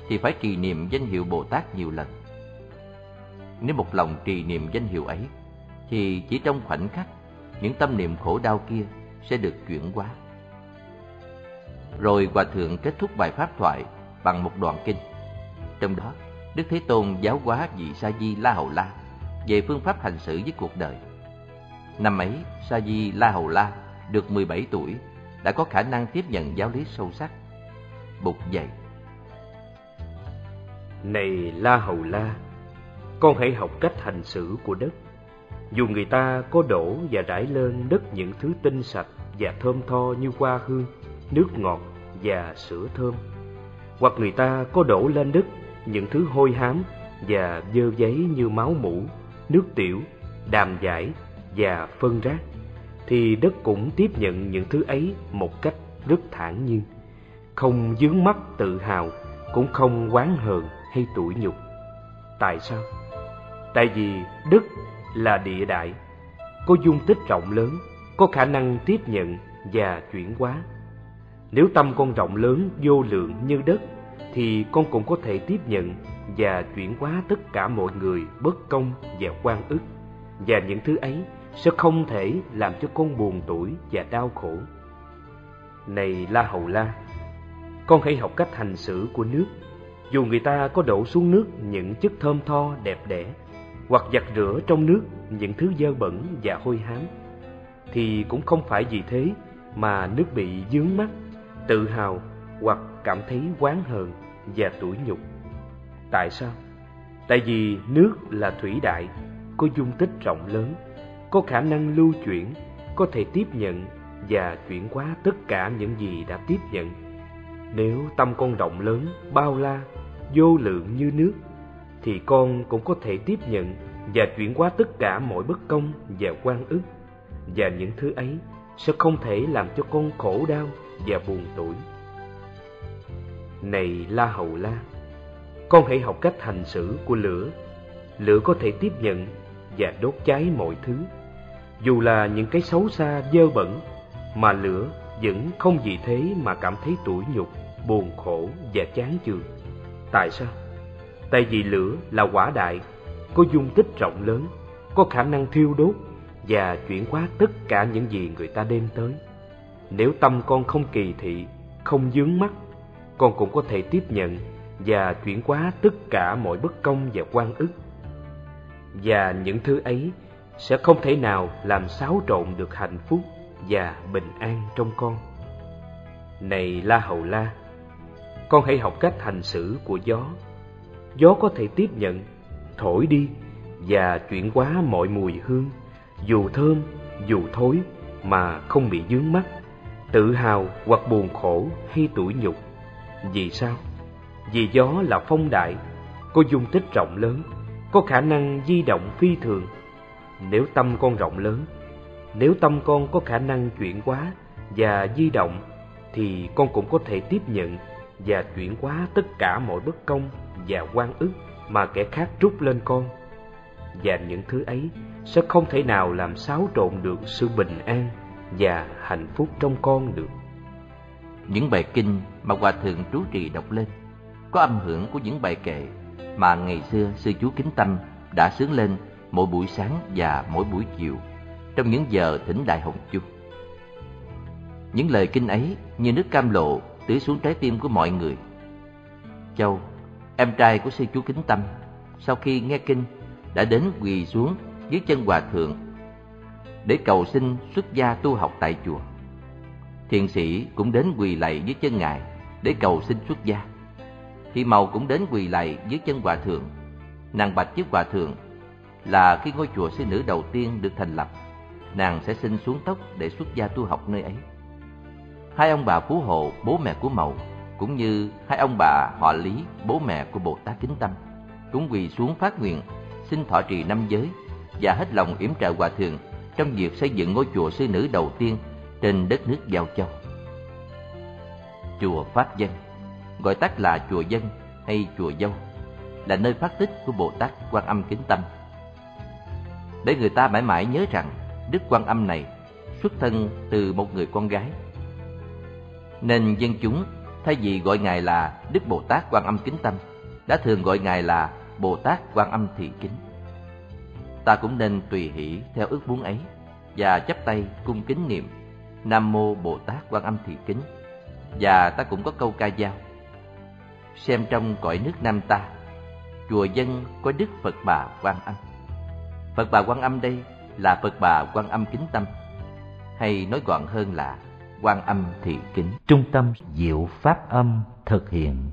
thì phải trì niệm danh hiệu Bồ Tát nhiều lần. Nếu một lòng trì niệm danh hiệu ấy thì chỉ trong khoảnh khắc những tâm niệm khổ đau kia sẽ được chuyển hóa. Rồi Hòa Thượng kết thúc bài pháp thoại bằng một đoạn kinh. Trong đó, Đức Thế Tôn giáo hóa vị Sa Di La Hầu La về phương pháp hành xử với cuộc đời. Năm ấy, Sa Di La Hầu La được 17 tuổi, đã có khả năng tiếp nhận giáo lý sâu sắc. Bục dạy. Này La Hầu La, con hãy học cách hành xử của đất. Dù người ta có đổ và rải lên đất những thứ tinh sạch và thơm tho như hoa hương, nước ngọt và sữa thơm, hoặc người ta có đổ lên đất những thứ hôi hám và dơ giấy như máu mũ, nước tiểu, đàm giải và phân rác, thì đất cũng tiếp nhận những thứ ấy một cách rất thản nhiên, không dướng mắt tự hào, cũng không oán hờn hay tủi nhục. Tại sao? Tại vì đất là địa đại, có dung tích rộng lớn, có khả năng tiếp nhận và chuyển hóa. Nếu tâm con rộng lớn vô lượng như đất, thì con cũng có thể tiếp nhận và chuyển hóa tất cả mọi người bất công và quan ức, và những thứ ấy sẽ không thể làm cho con buồn tuổi và đau khổ. Này La Hầu La, con hãy học cách hành xử của nước. Dù người ta có đổ xuống nước những chất thơm tho đẹp đẽ, hoặc giặt rửa trong nước những thứ dơ bẩn và hôi hám, thì cũng không phải vì thế mà nước bị dướng mắt, tự hào hoặc cảm thấy oán hờn và tủi nhục. Tại sao? Tại vì nước là thủy đại, có dung tích rộng lớn, có khả năng lưu chuyển, có thể tiếp nhận và chuyển hóa tất cả những gì đã tiếp nhận. Nếu tâm con rộng lớn, bao la, vô lượng như nước, thì con cũng có thể tiếp nhận và chuyển hóa tất cả mọi bất công và quan ức, và những thứ ấy sẽ không thể làm cho con khổ đau và buồn tuổi. Này La Hầu La, con hãy học cách hành xử của lửa. Lửa có thể tiếp nhận và đốt cháy mọi thứ, dù là những cái xấu xa dơ bẩn, mà lửa vẫn không vì thế mà cảm thấy tủi nhục, buồn khổ và chán chường. Tại sao? Tại vì lửa là quả đại, có dung tích rộng lớn, có khả năng thiêu đốt và chuyển hóa tất cả những gì người ta đem tới. Nếu tâm con không kỳ thị, không dướng mắt, con cũng có thể tiếp nhận và chuyển hóa tất cả mọi bất công và quan ức. Và những thứ ấy sẽ không thể nào làm xáo trộn được hạnh phúc và bình an trong con. Này La Hầu La, con hãy học cách hành xử của gió. Gió có thể tiếp nhận, thổi đi và chuyển hóa mọi mùi hương, dù thơm, dù thối mà không bị dướng mắt, tự hào hoặc buồn khổ hay tủi nhục. Vì sao? Vì gió là phong đại, có dung tích rộng lớn, có khả năng di động phi thường. Nếu tâm con rộng lớn, nếu tâm con có khả năng chuyển hóa và di động, thì con cũng có thể tiếp nhận và chuyển hóa tất cả mọi bất công và quan ức mà kẻ khác trút lên con. Và những thứ ấy sẽ không thể nào làm xáo trộn được sự bình an và hạnh phúc trong con được. Những bài kinh mà Hòa Thượng trú trì đọc lên có âm hưởng của những bài kệ mà ngày xưa sư chú Kính Tâm đã sướng lên mỗi buổi sáng và mỗi buổi chiều trong những giờ thỉnh đại hồng chung. Những lời kinh ấy như nước cam lộ tưới xuống trái tim của mọi người. Châu, em trai của sư chú Kính Tâm, sau khi nghe kinh đã đến quỳ xuống dưới chân hòa thượng để cầu xin xuất gia tu học tại chùa. Thiền sĩ cũng đến quỳ lạy dưới chân ngài để cầu xin xuất gia. Thì Màu cũng đến quỳ lạy dưới chân hòa thượng. Nàng bạch trước hòa thượng là khi ngôi chùa sư nữ đầu tiên được thành lập, nàng sẽ xin xuống tóc để xuất gia tu học nơi ấy. Hai ông bà phú hộ, bố mẹ của Mậu, cũng như hai ông bà họ Lý, bố mẹ của Bồ Tát Kính Tâm, cũng quỳ xuống phát nguyện xin thọ trì năm giới và hết lòng yểm trợ hòa thượng trong việc xây dựng ngôi chùa sư nữ đầu tiên trên đất nước Giao Châu. Chùa Pháp Dân, gọi tắt là chùa Dân hay chùa Dâu, là nơi phát tích của Bồ Tát Quan Âm Kính Tâm. Để người ta mãi mãi nhớ rằng Đức Quan Âm này xuất thân từ một người con gái. Nên dân chúng thay vì gọi ngài là Đức Bồ Tát Quan Âm Kính Tâm, đã thường gọi ngài là Bồ Tát Quan Âm Thị Kính. Ta cũng nên tùy hỷ theo ước muốn ấy và chắp tay cung kính niệm Nam Mô Bồ Tát Quan Âm Thị Kính và ta cũng có câu ca dao xem trong cõi nước Nam ta chùa dân có Đức Phật Bà Quan Âm. Phật Bà Quan Âm đây là Phật Bà Quan Âm Kính Tâm hay nói gọn hơn là Quan Âm Thị Kính. Trung tâm Diệu Pháp Âm thực hiện